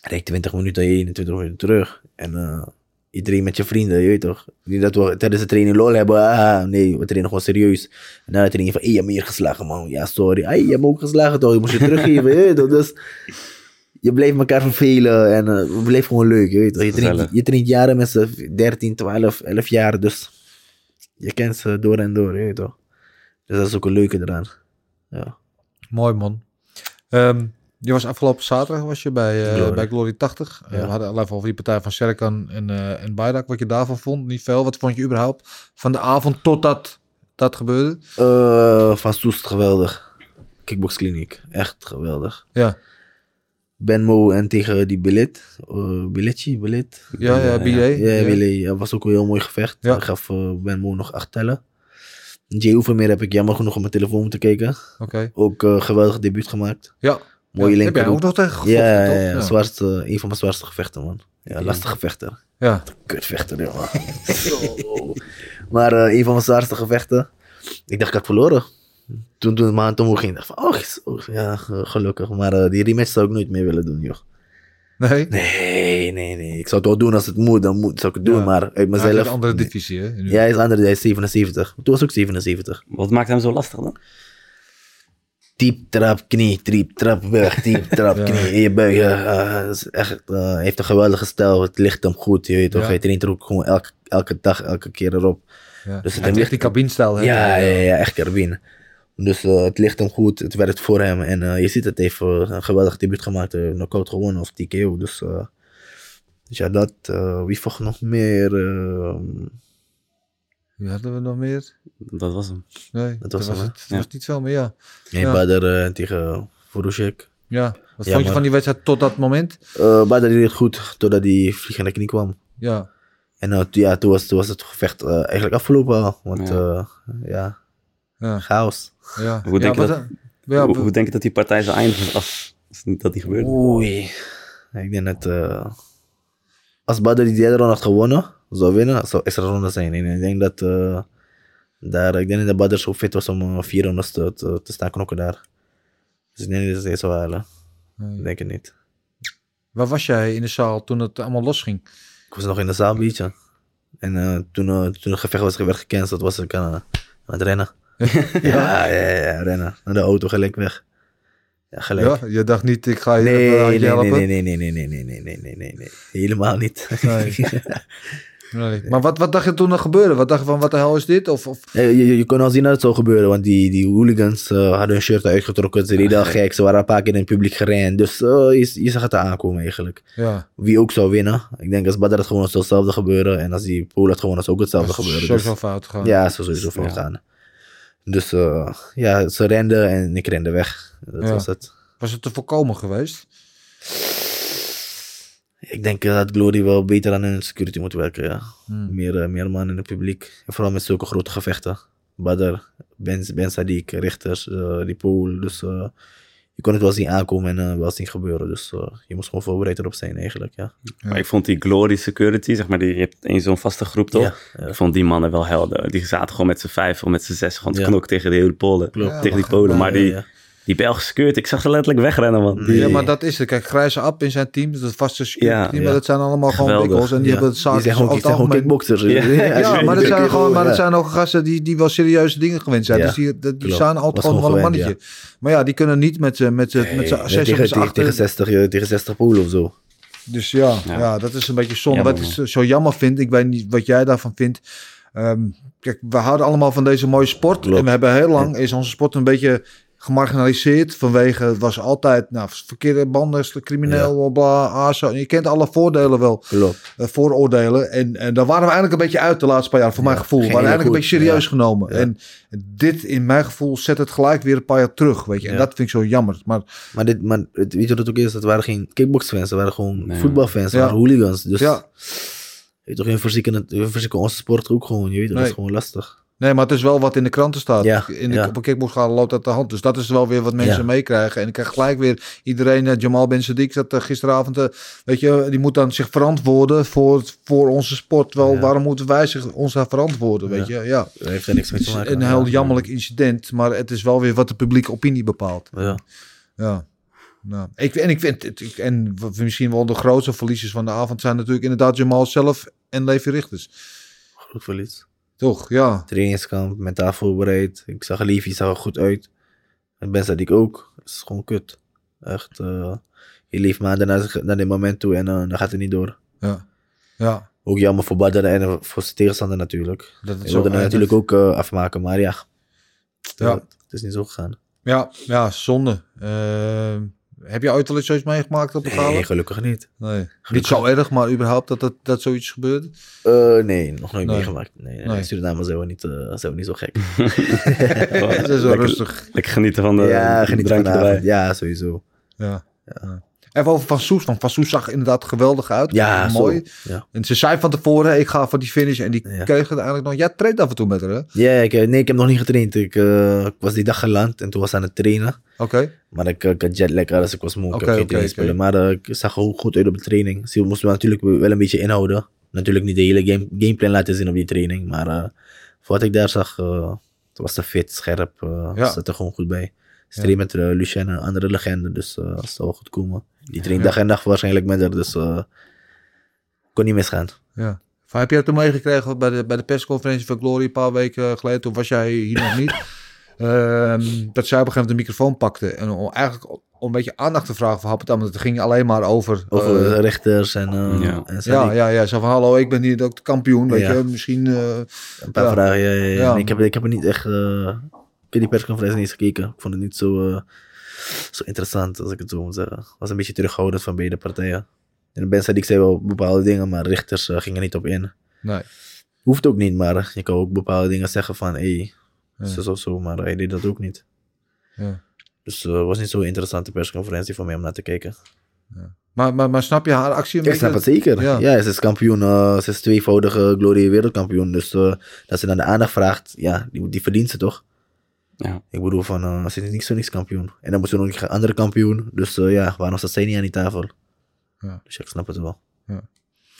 [SPEAKER 2] Rijd 20 minuten heen, 20 minuten terug. En eh, iedereen met je vrienden, je weet toch. Niet dat we tijdens de training lol hebben. Ah, nee, we trainen gewoon serieus. En na de training van, hé, je hebt meer geslagen, man. Ja, sorry. Hey, je hebt me ook geslagen, toch? Je moest je teruggeven, [laughs] je weet toch. Dus je bleef elkaar vervelen en eh, het bleef gewoon leuk, je weet toch. Je traint, je traint jaren met z'n 13, 12, 11 jaar, dus je kent ze door en door, je weet toch. Dus dat is ook een leuke eraan. Ja.
[SPEAKER 1] Mooi man. Ehm, je was afgelopen zaterdag was je bij, eh,
[SPEAKER 2] Glory.
[SPEAKER 1] bij Glory 80. Eh,
[SPEAKER 2] Ja.
[SPEAKER 1] we hadden al even over die partij van Serkan en, eh en Bayrak. Wat je daarvan vond, niet veel. Wat vond je überhaupt van de avond totdat dat gebeurde?
[SPEAKER 2] Eh, van Soest, geweldig. Kickboxkliniek, echt geweldig.
[SPEAKER 1] Ja,
[SPEAKER 2] Benmo en tegen die Billet. Uh, Billetji, Billet.
[SPEAKER 1] ja, ja, BA.
[SPEAKER 2] Ja,
[SPEAKER 1] Ja.
[SPEAKER 2] Billet. Dat was ook een heel mooi gevecht.
[SPEAKER 1] Ja.
[SPEAKER 2] Hij gaf Benmo nog acht tellen. Jay Oefenmeer heb ik jammer genoeg op mijn telefoon moeten kijken.
[SPEAKER 1] Oké.
[SPEAKER 2] Ook eh, geweldig debuut gemaakt.
[SPEAKER 1] Ja.
[SPEAKER 2] Mooie
[SPEAKER 1] ja, Heb jij ook nog tegen gevochten,
[SPEAKER 2] Ja, ja, ja,
[SPEAKER 1] Ja.
[SPEAKER 2] Zwaarste, een van mijn zwaarste gevechten, man. Ja, lastige gevechten.
[SPEAKER 1] Ja.
[SPEAKER 2] Kutvechter, jongen. [laughs] Zo. maar eh, een van mijn zwaarste gevechten. Ik dacht, ik had verloren. Toen, toen maand omhoog ging, dacht ik van, oh, oh, ja, ge- gelukkig. Maar eh, die rematch zou ik nooit meer willen doen, joh.
[SPEAKER 1] Nee?
[SPEAKER 2] Nee, nee, nee. Ik zou het wel doen als het moet, dan moet, zou ik het doen.
[SPEAKER 1] Ja.
[SPEAKER 2] Maar uit
[SPEAKER 1] Hij is een andere divisie, hè?
[SPEAKER 2] Ja, hij is andere, hij is 77. Toen was ik ook 77.
[SPEAKER 3] Wat maakt hem zo lastig dan?
[SPEAKER 2] Diep trap, knie, diep trap, weg, diep trap, [laughs] knie, in je buigen. eh, het is echt, eh, heeft een geweldige stijl, het ligt hem goed, je weet toch. Hij traint er ook gewoon elke, elke dag, elke keer erop. Dus het
[SPEAKER 1] heeft
[SPEAKER 2] ligt-
[SPEAKER 1] die cabinestijl. hè?
[SPEAKER 2] Ja, ja, ja, echt carbine. Dus eh, het ligt hem goed, het werkt voor hem. En je ziet het, eh, een geweldig debuut gemaakt, uh, knockout gewonnen of TKO. Dus, dus ja, dat, wie vocht nog meer?
[SPEAKER 1] Wie hadden we nog meer?
[SPEAKER 3] Dat was hem.
[SPEAKER 1] Nee,
[SPEAKER 2] Dat
[SPEAKER 1] dat
[SPEAKER 2] was
[SPEAKER 1] was,
[SPEAKER 2] hem,
[SPEAKER 1] het. Dat
[SPEAKER 3] Ja.
[SPEAKER 1] was niet veel, maar ja.
[SPEAKER 2] nee,
[SPEAKER 1] Ja.
[SPEAKER 2] Badr eh, tegen Furushek.
[SPEAKER 1] Ja. Wat
[SPEAKER 2] Ja,
[SPEAKER 1] vond je van die wedstrijd tot dat moment?
[SPEAKER 2] Uh, Badr deed het goed, totdat die vliegende knie kwam.
[SPEAKER 1] Ja.
[SPEAKER 2] En toen- ja, toen, was, toen was het gevecht eh, eigenlijk afgelopen. Want
[SPEAKER 3] Ja.
[SPEAKER 2] ja, ja
[SPEAKER 1] Ja.
[SPEAKER 2] chaos.
[SPEAKER 1] ja.
[SPEAKER 3] Hoe denk
[SPEAKER 1] ja,
[SPEAKER 3] je dat-
[SPEAKER 1] Ja,
[SPEAKER 3] hoe, hoe denk je dat die partij zou eindigen als, dat die gebeurde?
[SPEAKER 2] Oei. Ik denk dat eh, als Badr die derde round had gewonnen, zou winnen, zou extra ronde zijn. En ik denk dat, eh, daar, ik denk dat Badr zo fit was om vier rondes te, te, te staan knokken daar. Dus ik denk niet dat hij het zou halen.
[SPEAKER 1] Nee.
[SPEAKER 2] Ik denk het niet.
[SPEAKER 1] Waar was jij in de zaal toen het allemaal losging?
[SPEAKER 2] Ik was nog in de zaal beetje. En toen, toen het gevecht was, werd gecanceld, was ik aan, aan het rennen. ja, ja, ja, rennen. Naar de auto gelijk weg. Ja, gelijk.
[SPEAKER 1] Ja, je dacht niet, ik ga je
[SPEAKER 2] Nee, nee,
[SPEAKER 1] helpen?
[SPEAKER 2] nee, nee, nee, nee, nee, nee, nee, nee, nee, nee. Helemaal niet.
[SPEAKER 1] Nee. [laughs] Nee. Maar wat, wat dacht je toen er gebeurde? Wat dacht je van, wat de hel is dit? Of, of...
[SPEAKER 2] Je, je, je kon al zien dat het zou gebeuren, want die, die hooligans eh, hadden hun shirt uitgetrokken. Ze deden al gek, ze waren een paar keer in het publiek gerend. Dus eh, je, je zag het aankomen eigenlijk.
[SPEAKER 1] Ja,
[SPEAKER 2] Wie ook zou winnen. Ik denk als Badr het gewoon zou hetzelfde gebeuren. En als die Pool had gewonnen, zou ook hetzelfde gebeuren. Dus,
[SPEAKER 1] sowieso fout gegaan.
[SPEAKER 2] ja, het sowieso fout gaan. Dus eh, ja, ze renden en ik rende weg. Dat
[SPEAKER 1] Ja.
[SPEAKER 2] was het.
[SPEAKER 1] Was het te voorkomen geweest?
[SPEAKER 2] Ik denk eh, dat Glory wel beter aan hun security moet werken, ja.
[SPEAKER 1] Hmm.
[SPEAKER 2] Meer, eh, meer man in het publiek. En vooral met zulke grote gevechten. Badr, Ben, ben Sadiq, Richters, eh, die pool. Dus je kon het wel zien aankomen en eh, wel zien gebeuren. Dus eh, je moest gewoon voorbereid erop zijn eigenlijk, ja.
[SPEAKER 3] Maar ik vond die Glory Security, zeg maar, die, je hebt één zo'n vaste groep toch?
[SPEAKER 2] Ja, ja.
[SPEAKER 3] Ik vond die mannen wel helder. Die zaten gewoon met z'n vijf of met z'n zes gewoon te
[SPEAKER 2] Ja.
[SPEAKER 3] knokken tegen de hele Polen.
[SPEAKER 2] Klopt.
[SPEAKER 3] tegen die Polen. Maar
[SPEAKER 2] Ja,
[SPEAKER 3] die,
[SPEAKER 2] ja.
[SPEAKER 3] Die Belgische security, ik zag ze letterlijk wegrennen, man. Die-
[SPEAKER 1] Ja, maar dat is het. Kijk, Grijze App in zijn team, dat is het vaste security
[SPEAKER 3] Ja,
[SPEAKER 1] team,
[SPEAKER 2] ja.
[SPEAKER 1] maar dat zijn allemaal gewoon wikkels. En die
[SPEAKER 2] Ja.
[SPEAKER 1] hebben het
[SPEAKER 2] Die
[SPEAKER 1] zaken
[SPEAKER 2] zijn die zijn gewoon kickboxers.
[SPEAKER 3] Ja.
[SPEAKER 1] Ja, [laughs] maar dat zijn, gewoon, maar dat zijn ook gasten die, die wel serieuze dingen gewend zijn.
[SPEAKER 2] Ja,
[SPEAKER 1] dus die, die, die staan altijd gewoon wel een mannetje. Maar ja, die kunnen niet met z'n met met met z'n
[SPEAKER 2] tegen, tegen,
[SPEAKER 1] achter.
[SPEAKER 2] 60, eh, tegen 60 polen of zo.
[SPEAKER 1] Dus ja, ja.
[SPEAKER 3] Ja.
[SPEAKER 1] dat is een beetje zonde.
[SPEAKER 3] Jammer,
[SPEAKER 1] wat ik zo jammer vind, ik weet niet wat jij daarvan vindt. Ehm, kijk, we houden allemaal van deze mooie sport.
[SPEAKER 2] Klopt.
[SPEAKER 1] En we hebben heel lang, is onze sport een beetje gemarginaliseerd. Vanwege, het was altijd, nou, verkeerde banden, crimineel, bla, ASO. Je kent alle voordelen wel,
[SPEAKER 2] Klopt.
[SPEAKER 1] eh, vooroordelen. En, en daar waren we eigenlijk een beetje uit de laatste paar jaar, voor
[SPEAKER 2] Ja,
[SPEAKER 1] mijn gevoel. We waren eigenlijk een beetje serieus genomen.
[SPEAKER 2] Ja.
[SPEAKER 1] En dit, in mijn gevoel, zet het gelijk weer een paar jaar terug, weet je. En
[SPEAKER 2] Ja.
[SPEAKER 1] dat vind ik zo jammer. Maar
[SPEAKER 2] Maar, dit, maar het, weet je wat het ook is? Het waren geen kickboxfans, het waren gewoon
[SPEAKER 3] Nee.
[SPEAKER 2] voetbalfans, het
[SPEAKER 1] Ja.
[SPEAKER 2] waren hooligans. Dus
[SPEAKER 1] ja,
[SPEAKER 2] weet je toch, hun verzieken, het- hun verzieken onze sport ook gewoon. Je weet, dat
[SPEAKER 1] Nee.
[SPEAKER 2] is gewoon lastig.
[SPEAKER 1] Nee, maar het is wel wat in de kranten staat.
[SPEAKER 2] Ja,
[SPEAKER 1] in de,
[SPEAKER 2] ja.
[SPEAKER 1] Op een loopt dat de hand. Dus dat is wel weer wat mensen
[SPEAKER 2] Ja.
[SPEAKER 1] meekrijgen. En ik krijg gelijk weer iedereen, eh, Jamal Ben Sadiq, dat eh, gisteravond, eh, weet je, die moet dan zich verantwoorden voor, voor onze sport. Wel, waarom moeten wij zich, ons daar verantwoorden, weet je? Ja.
[SPEAKER 2] Dat heeft er niks mee te maken.
[SPEAKER 1] een heel jammerlijk incident, maar het is wel weer wat de publieke opinie bepaalt.
[SPEAKER 2] Ja.
[SPEAKER 1] Ja. Nou, ik, en ik vind ik- en misschien wel de grootste verliezers van de avond zijn natuurlijk inderdaad Jamal zelf en Levi Richters.
[SPEAKER 2] Goed verlies.
[SPEAKER 1] Toch, ja.
[SPEAKER 2] Trainingskamp, mentaal voorbereid. Ik zag Levi zag er goed uit. En Ben ik ook. Het is gewoon kut. Echt. eh, je leeft maar naar, naar dit moment toe en eh, dan gaat het niet door.
[SPEAKER 1] Ja. Ja.
[SPEAKER 2] Ook jammer voor Badr en voor zijn tegenstander natuurlijk.
[SPEAKER 1] Dat het
[SPEAKER 2] wilde natuurlijk ook eh, afmaken, maar ja.
[SPEAKER 1] Ja.
[SPEAKER 2] Het is niet zo gegaan.
[SPEAKER 1] Ja, ja, zonde. Heb je ooit al eens zoiets meegemaakt op de gala?
[SPEAKER 2] Nee, gelukkig niet.
[SPEAKER 1] Nee. Niet zo erg, maar überhaupt dat, dat, dat zoiets gebeurt.
[SPEAKER 2] Eh, nee, nog nooit
[SPEAKER 1] Nee.
[SPEAKER 2] meegemaakt. Nee, nee.
[SPEAKER 1] Nee.
[SPEAKER 2] Suriname zijn we niet, zijn we niet zo gek. [laughs]
[SPEAKER 1] Het is zo
[SPEAKER 3] Lekker-
[SPEAKER 1] rustig.
[SPEAKER 3] Lekker genieten van de
[SPEAKER 2] ja, geniet van de. Ja, sowieso.
[SPEAKER 1] Ja. ja. Even over Van Soes. Want Van Soes zag inderdaad geweldig uit.
[SPEAKER 2] Ja,
[SPEAKER 1] mooi.
[SPEAKER 2] Ja.
[SPEAKER 1] En ze zei van tevoren, ik ga voor die finish. En die
[SPEAKER 2] Ja.
[SPEAKER 1] kreeg het eigenlijk nog. Ja, treedt af en toe met haar, hè? Oké.
[SPEAKER 2] Ja, ik, eh, nee, ik heb nog niet getraind. Ik, eh, ik was die dag geland en toen was aan het trainen. Maar ik, eh, ik had jetlag, dus ik was moe. Ik
[SPEAKER 1] Oké,
[SPEAKER 2] heb geen
[SPEAKER 1] oké,
[SPEAKER 2] trainingsspullen.
[SPEAKER 1] oké.
[SPEAKER 2] Maar ik zag er ook goed uit op de training. Ze moesten me natuurlijk wel een beetje inhouden. Natuurlijk niet de hele game, gameplan laten zien op die training. Maar eh, voor wat ik daar zag, was ze fit, scherp.
[SPEAKER 1] Ja.
[SPEAKER 2] Zat er gewoon goed bij. Traint met uh, Lucien, een andere legende. Dus dat wel goed komen. Die traint dag en nacht waarschijnlijk met haar. Dus eh kon niet misgaan.
[SPEAKER 1] Ja. Van, heb je het toen meegekregen bij de, bij de persconferentie van Glory een paar weken geleden? Toen was jij hier nog niet. [laughs] Ehm, dat zij op een gegeven moment de microfoon pakte. En om, eigenlijk om een beetje aandacht te vragen van Happet. Want het ging alleen maar over...
[SPEAKER 2] Over
[SPEAKER 1] eh,
[SPEAKER 2] rechters en, eh
[SPEAKER 3] ja.
[SPEAKER 2] en
[SPEAKER 1] ja, ja, ja. Zo van, hallo, ik ben hier ook de kampioen. Weet
[SPEAKER 2] Ja.
[SPEAKER 1] je, misschien... eh,
[SPEAKER 2] Een paar
[SPEAKER 1] Ja.
[SPEAKER 2] vragen, ja, ja, ja.
[SPEAKER 1] Ja.
[SPEAKER 2] Nee, ik, heb, ik heb er niet echt... eh, ik heb die persconferentie niet eens gekeken. Ik vond het niet zo, eh, zo interessant, als ik het zo moet zeggen. Was een beetje terughoudend van beide partijen. En Ben Sadiq zei wel bepaalde dingen, maar richters eh, gingen niet op in.
[SPEAKER 1] nee.
[SPEAKER 2] Hoeft ook niet, maar je kan ook bepaalde dingen zeggen van... Hé, hey,
[SPEAKER 1] Ja.
[SPEAKER 2] zo of zo, maar hij deed dat ook niet.
[SPEAKER 1] Ja.
[SPEAKER 2] Dus eh, het was niet zo'n interessante persconferentie voor mij om naar te kijken.
[SPEAKER 1] Maar, maar, maar snap je haar actie een
[SPEAKER 2] Ik snap het zeker.
[SPEAKER 1] Ja.
[SPEAKER 2] Ja, ze is kampioen. eh, ze is tweevoudige Glory wereldkampioen. Dus eh, dat ze naar de aandacht vraagt, ja, die, die verdient ze toch?
[SPEAKER 3] Ja.
[SPEAKER 2] Ik bedoel van, eh ze is zo niks kampioen. En dan moet ze nog een andere kampioen. Dus eh, ja, waarom staat zij niet aan die tafel?
[SPEAKER 1] Ja.
[SPEAKER 2] Dus ja, ik snap het wel.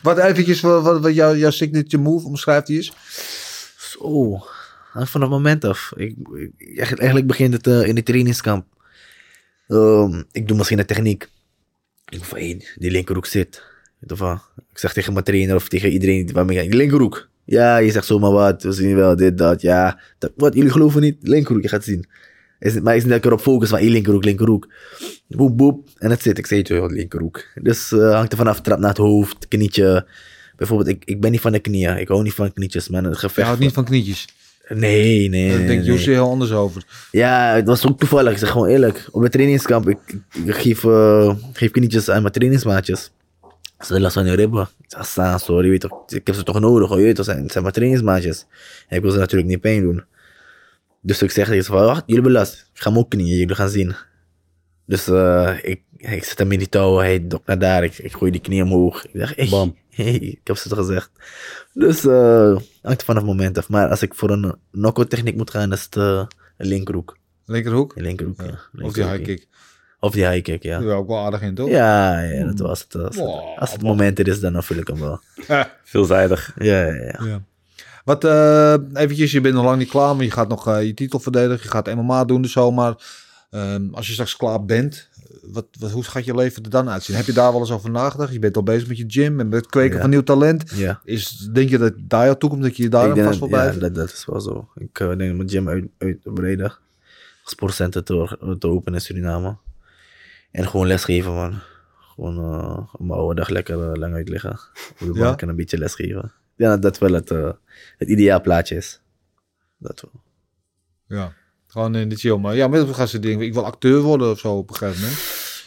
[SPEAKER 1] Wat eventjes, wat, wat, wat jouw, jouw signature move omschrijft die is?
[SPEAKER 2] Zo, hangt van het moment af. Ik, ik- eigenlijk- eigenlijk begint het eh, in de trainingskamp. Ehm, ik doe misschien een techniek. Ik denk van, hé, die linkerhoek zit. Ik zeg tegen mijn trainer of tegen iedereen waarmee ik ga, die linkerhoek. Ja, je zegt zomaar wat, we zien wel dit, dat, ja. Dat, wat, jullie geloven niet? Linkerhoek, je gaat zien. Is, maar is niet dat ik erop focus van, linkerhoek, linkerhoek. Boep, boep. En het zit, ik zei het wel, linkerhoek. Dus eh, hangt er vanaf, trap naar het hoofd, knietje. Bijvoorbeeld, ik, ik ben niet van de knieën. Ik hou niet van knietjes, man. Het
[SPEAKER 1] Je
[SPEAKER 2] gevecht.
[SPEAKER 1] houdt niet van knietjes.
[SPEAKER 2] Nee, nee.
[SPEAKER 1] Daar denkt. José heel anders over.
[SPEAKER 2] Ja, het was ook toevallig. Ik zeg gewoon eerlijk. Op de trainingskamp, ik, ik, ik geef, eh, geef knietjes aan mijn trainingsmaatjes. Ze last van ribben. Ik zeg, "Sa, sorry, weet toch, ik heb ze toch nodig, hoor. Je toch, zijn, het zijn mijn trainingsmaatjes. En ik wil ze natuurlijk niet pijn doen. Dus ik zeg tegen ze van, wacht, jullie hebben last. Ik ga hem ook knieën, jullie gaan zien. Dus ik, ik zet hem in die touwen, hij dokt naar daar. Ik, ik gooi die knie omhoog. Ik zeg, hey,
[SPEAKER 3] Bam.
[SPEAKER 2] hey, ik heb ze toch gezegd. Dus eh hangt van het moment af. Maar als ik voor een knockout techniek moet gaan, is het een linkerhoek.
[SPEAKER 1] Linkerhoek?
[SPEAKER 2] Linkerhoek, ja.
[SPEAKER 1] Of die
[SPEAKER 2] Linkerhoek,
[SPEAKER 1] high kick.
[SPEAKER 2] Of die high kick, ja.
[SPEAKER 1] Ja, ook wel aardig in, toch?
[SPEAKER 2] Ja, ja, dat was het. Als het,
[SPEAKER 1] Wow.
[SPEAKER 2] als het moment er is, dan vul ik hem wel. [laughs]
[SPEAKER 3] Veelzijdig.
[SPEAKER 2] Ja, ja, ja.
[SPEAKER 1] Ja. Wat, eh, eventjes, je bent nog lang niet klaar, maar je gaat nog eh, je titel verdedigen. Je gaat MMA doen dus zo, maar ehm, als je straks klaar bent, wat, wat, hoe gaat je leven er dan uitzien? Heb je daar wel eens over nagedacht? Je bent al bezig met je gym en met het kweken
[SPEAKER 2] Ja.
[SPEAKER 1] van nieuw talent.
[SPEAKER 2] ja.
[SPEAKER 1] Is, denk je dat daar jouw toekomst, dat je daar vast wil
[SPEAKER 2] dat- ja, dat, dat is wel zo. Ik eh, denk mijn gym uit, uitbreiden. Sportcenter te, te openen in Suriname. En gewoon lesgeven, man. Gewoon op mijn oude dag lekker eh, lang uit liggen. Op de
[SPEAKER 1] Ja?
[SPEAKER 2] bank en een beetje lesgeven. Ja, dat wel het, eh, het ideaal plaatje is. Dat wel.
[SPEAKER 1] Ja, gewoon in de chill. Maar ja, met gaan ze denken, ik wil acteur worden of zo op een gegeven moment.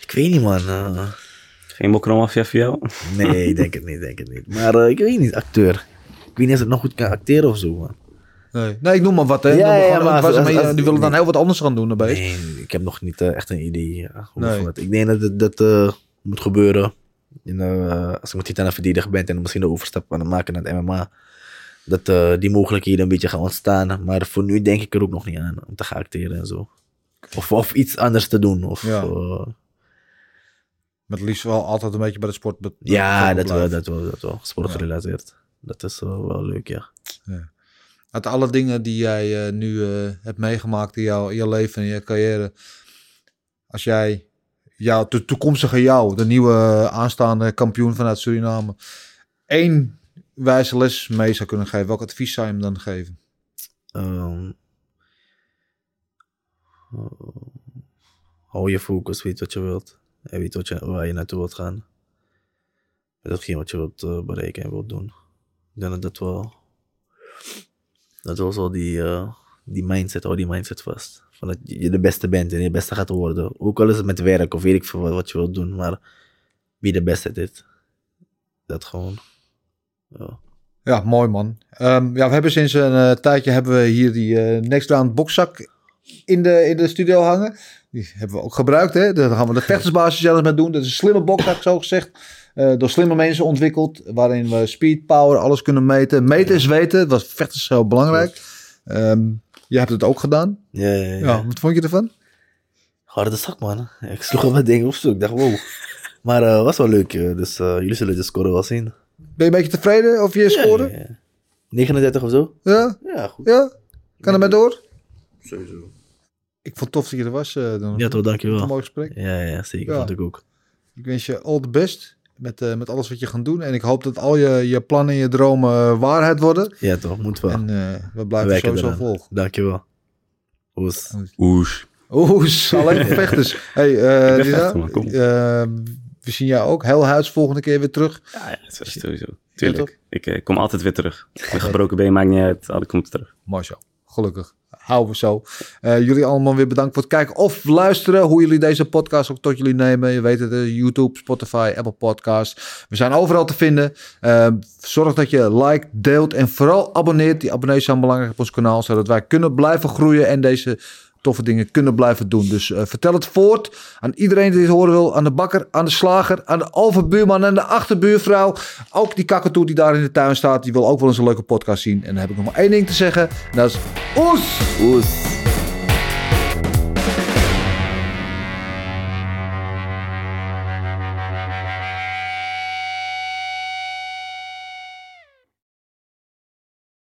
[SPEAKER 2] Ik weet niet, man.
[SPEAKER 3] Geen mokromafia voor jou?
[SPEAKER 2] nee, ik denk het niet, denk het niet. Maar eh, ik weet niet, acteur. Ik weet niet of ik nog goed kan acteren of zo, man.
[SPEAKER 1] Nee, nee ik noem maar wat, hè.
[SPEAKER 2] Ja, ja, maar als- als-
[SPEAKER 1] die willen dan heel wat anders gaan doen daarbij.
[SPEAKER 2] Nee, ik heb nog niet eh, echt een idee hoe
[SPEAKER 1] Nee.
[SPEAKER 2] Ik denk dat het dat, eh, moet gebeuren. En, eh, als ik met titel aan verdediger ben en misschien de overstap aan het maken naar het MMA. Dat eh, die mogelijkheden een beetje gaan ontstaan. Maar voor nu denk ik er ook nog niet aan om te gaan acteren en zo. Of, of iets anders te doen. Of,
[SPEAKER 1] Ja.
[SPEAKER 2] eh,
[SPEAKER 1] Met liefst wel altijd een beetje bij de sport. be-
[SPEAKER 2] ja, dat wel, dat wel, dat wel. Sportgerelateerd. Dat is wel, wel leuk, ja.
[SPEAKER 1] Uit alle dingen die jij eh, nu eh, hebt meegemaakt in jouw, in leven en je carrière. Als jij jou, de toekomstige jou, de nieuwe aanstaande kampioen vanuit Suriname, één wijze les mee zou kunnen geven, welk advies zou je hem dan geven?
[SPEAKER 2] Eh, hou je focus, weet wat je wilt. En weet wat je, waar je naartoe wilt gaan. Datgene wat je wilt eh, bereiken en wilt doen. Ik denk dat dat wel... Dat was wel die, eh, die mindset, hou die mindset vast. Van dat je de beste bent en je de beste gaat worden. Ook al is het met werk of weet ik veel wat, je wilt doen. Maar wie de beste dit. Dat gewoon. Ja.
[SPEAKER 1] Mooi man. Ehm, ja, we hebben sinds een eh, tijdje hebben we hier die eh, Next Round boxzak in de, in de studio hangen. Die hebben we ook gebruikt. Hè? Daar gaan we de [laughs] vechtersbasis zelfs mee doen. Dat is een slimme boxzak, zo gezegd. Eh, door slimme mensen ontwikkeld. Waarin we speed, power, alles kunnen meten. Meten is weten. Dat was vechters heel belangrijk. Ehm jij hebt het ook gedaan.
[SPEAKER 2] Ja, ja, ja.
[SPEAKER 1] Ja, wat vond je ervan?
[SPEAKER 2] Harde zak, man. Ik sloeg op mijn ding op zoek. Ik dacht, wow. [laughs] Maar eh was wel leuk. eh, Dus jullie zullen de score wel zien.
[SPEAKER 1] Ben je een beetje tevreden of je scoorde?
[SPEAKER 2] Ja, ja. 39 of zo?
[SPEAKER 1] Ja?
[SPEAKER 2] Ja, goed.
[SPEAKER 1] Ja? Kan er maar door?
[SPEAKER 2] Sowieso.
[SPEAKER 1] Ik vond het tof dat je er was. eh dan.
[SPEAKER 2] Ja, toch,
[SPEAKER 1] Een
[SPEAKER 2] dankjewel.
[SPEAKER 1] mooi gesprek.
[SPEAKER 2] Ja, ja, zeker.
[SPEAKER 1] Ja.
[SPEAKER 2] Vond ik ook.
[SPEAKER 1] Ik wens je all the best met, eh, met alles wat je gaat doen. En ik hoop dat al je, je plannen en je dromen eh, waarheid worden.
[SPEAKER 2] Ja, toch. Moet wel.
[SPEAKER 1] En eh, we blijven
[SPEAKER 2] Werken
[SPEAKER 1] sowieso
[SPEAKER 2] eraan.
[SPEAKER 1] volgen.
[SPEAKER 2] Dankjewel. Oes.
[SPEAKER 7] Oes.
[SPEAKER 1] Oeh, alleen [laughs] voor vechters. Hey, eh, eh, we zien jou ook. Heel huis volgende keer weer terug.
[SPEAKER 3] Ja, ja, dat is sowieso. Tuurlijk. Ik kom altijd weer terug. [laughs] Een gebroken been maakt niet uit. Altijd komt terug.
[SPEAKER 1] Mooi zo. Gelukkig. Houden we zo. Eh, jullie allemaal weer bedankt voor het kijken of luisteren. Hoe jullie deze podcast ook tot jullie nemen. Je weet het, eh, YouTube, Spotify, Apple Podcasts. We zijn overal te vinden. Eh, zorg dat je like, deelt en vooral abonneert. Die abonnees zijn belangrijk op ons kanaal. Zodat wij kunnen blijven groeien en deze toffe dingen kunnen blijven doen. Dus eh, vertel het voort aan iedereen die het horen wil. Aan de bakker, aan de slager, aan de overbuurman en de achterbuurvrouw. Ook die kakatoe die daar in de tuin staat. Die wil ook wel eens een leuke podcast zien. En dan heb ik nog maar één ding te zeggen. En dat is oes!
[SPEAKER 2] Oes.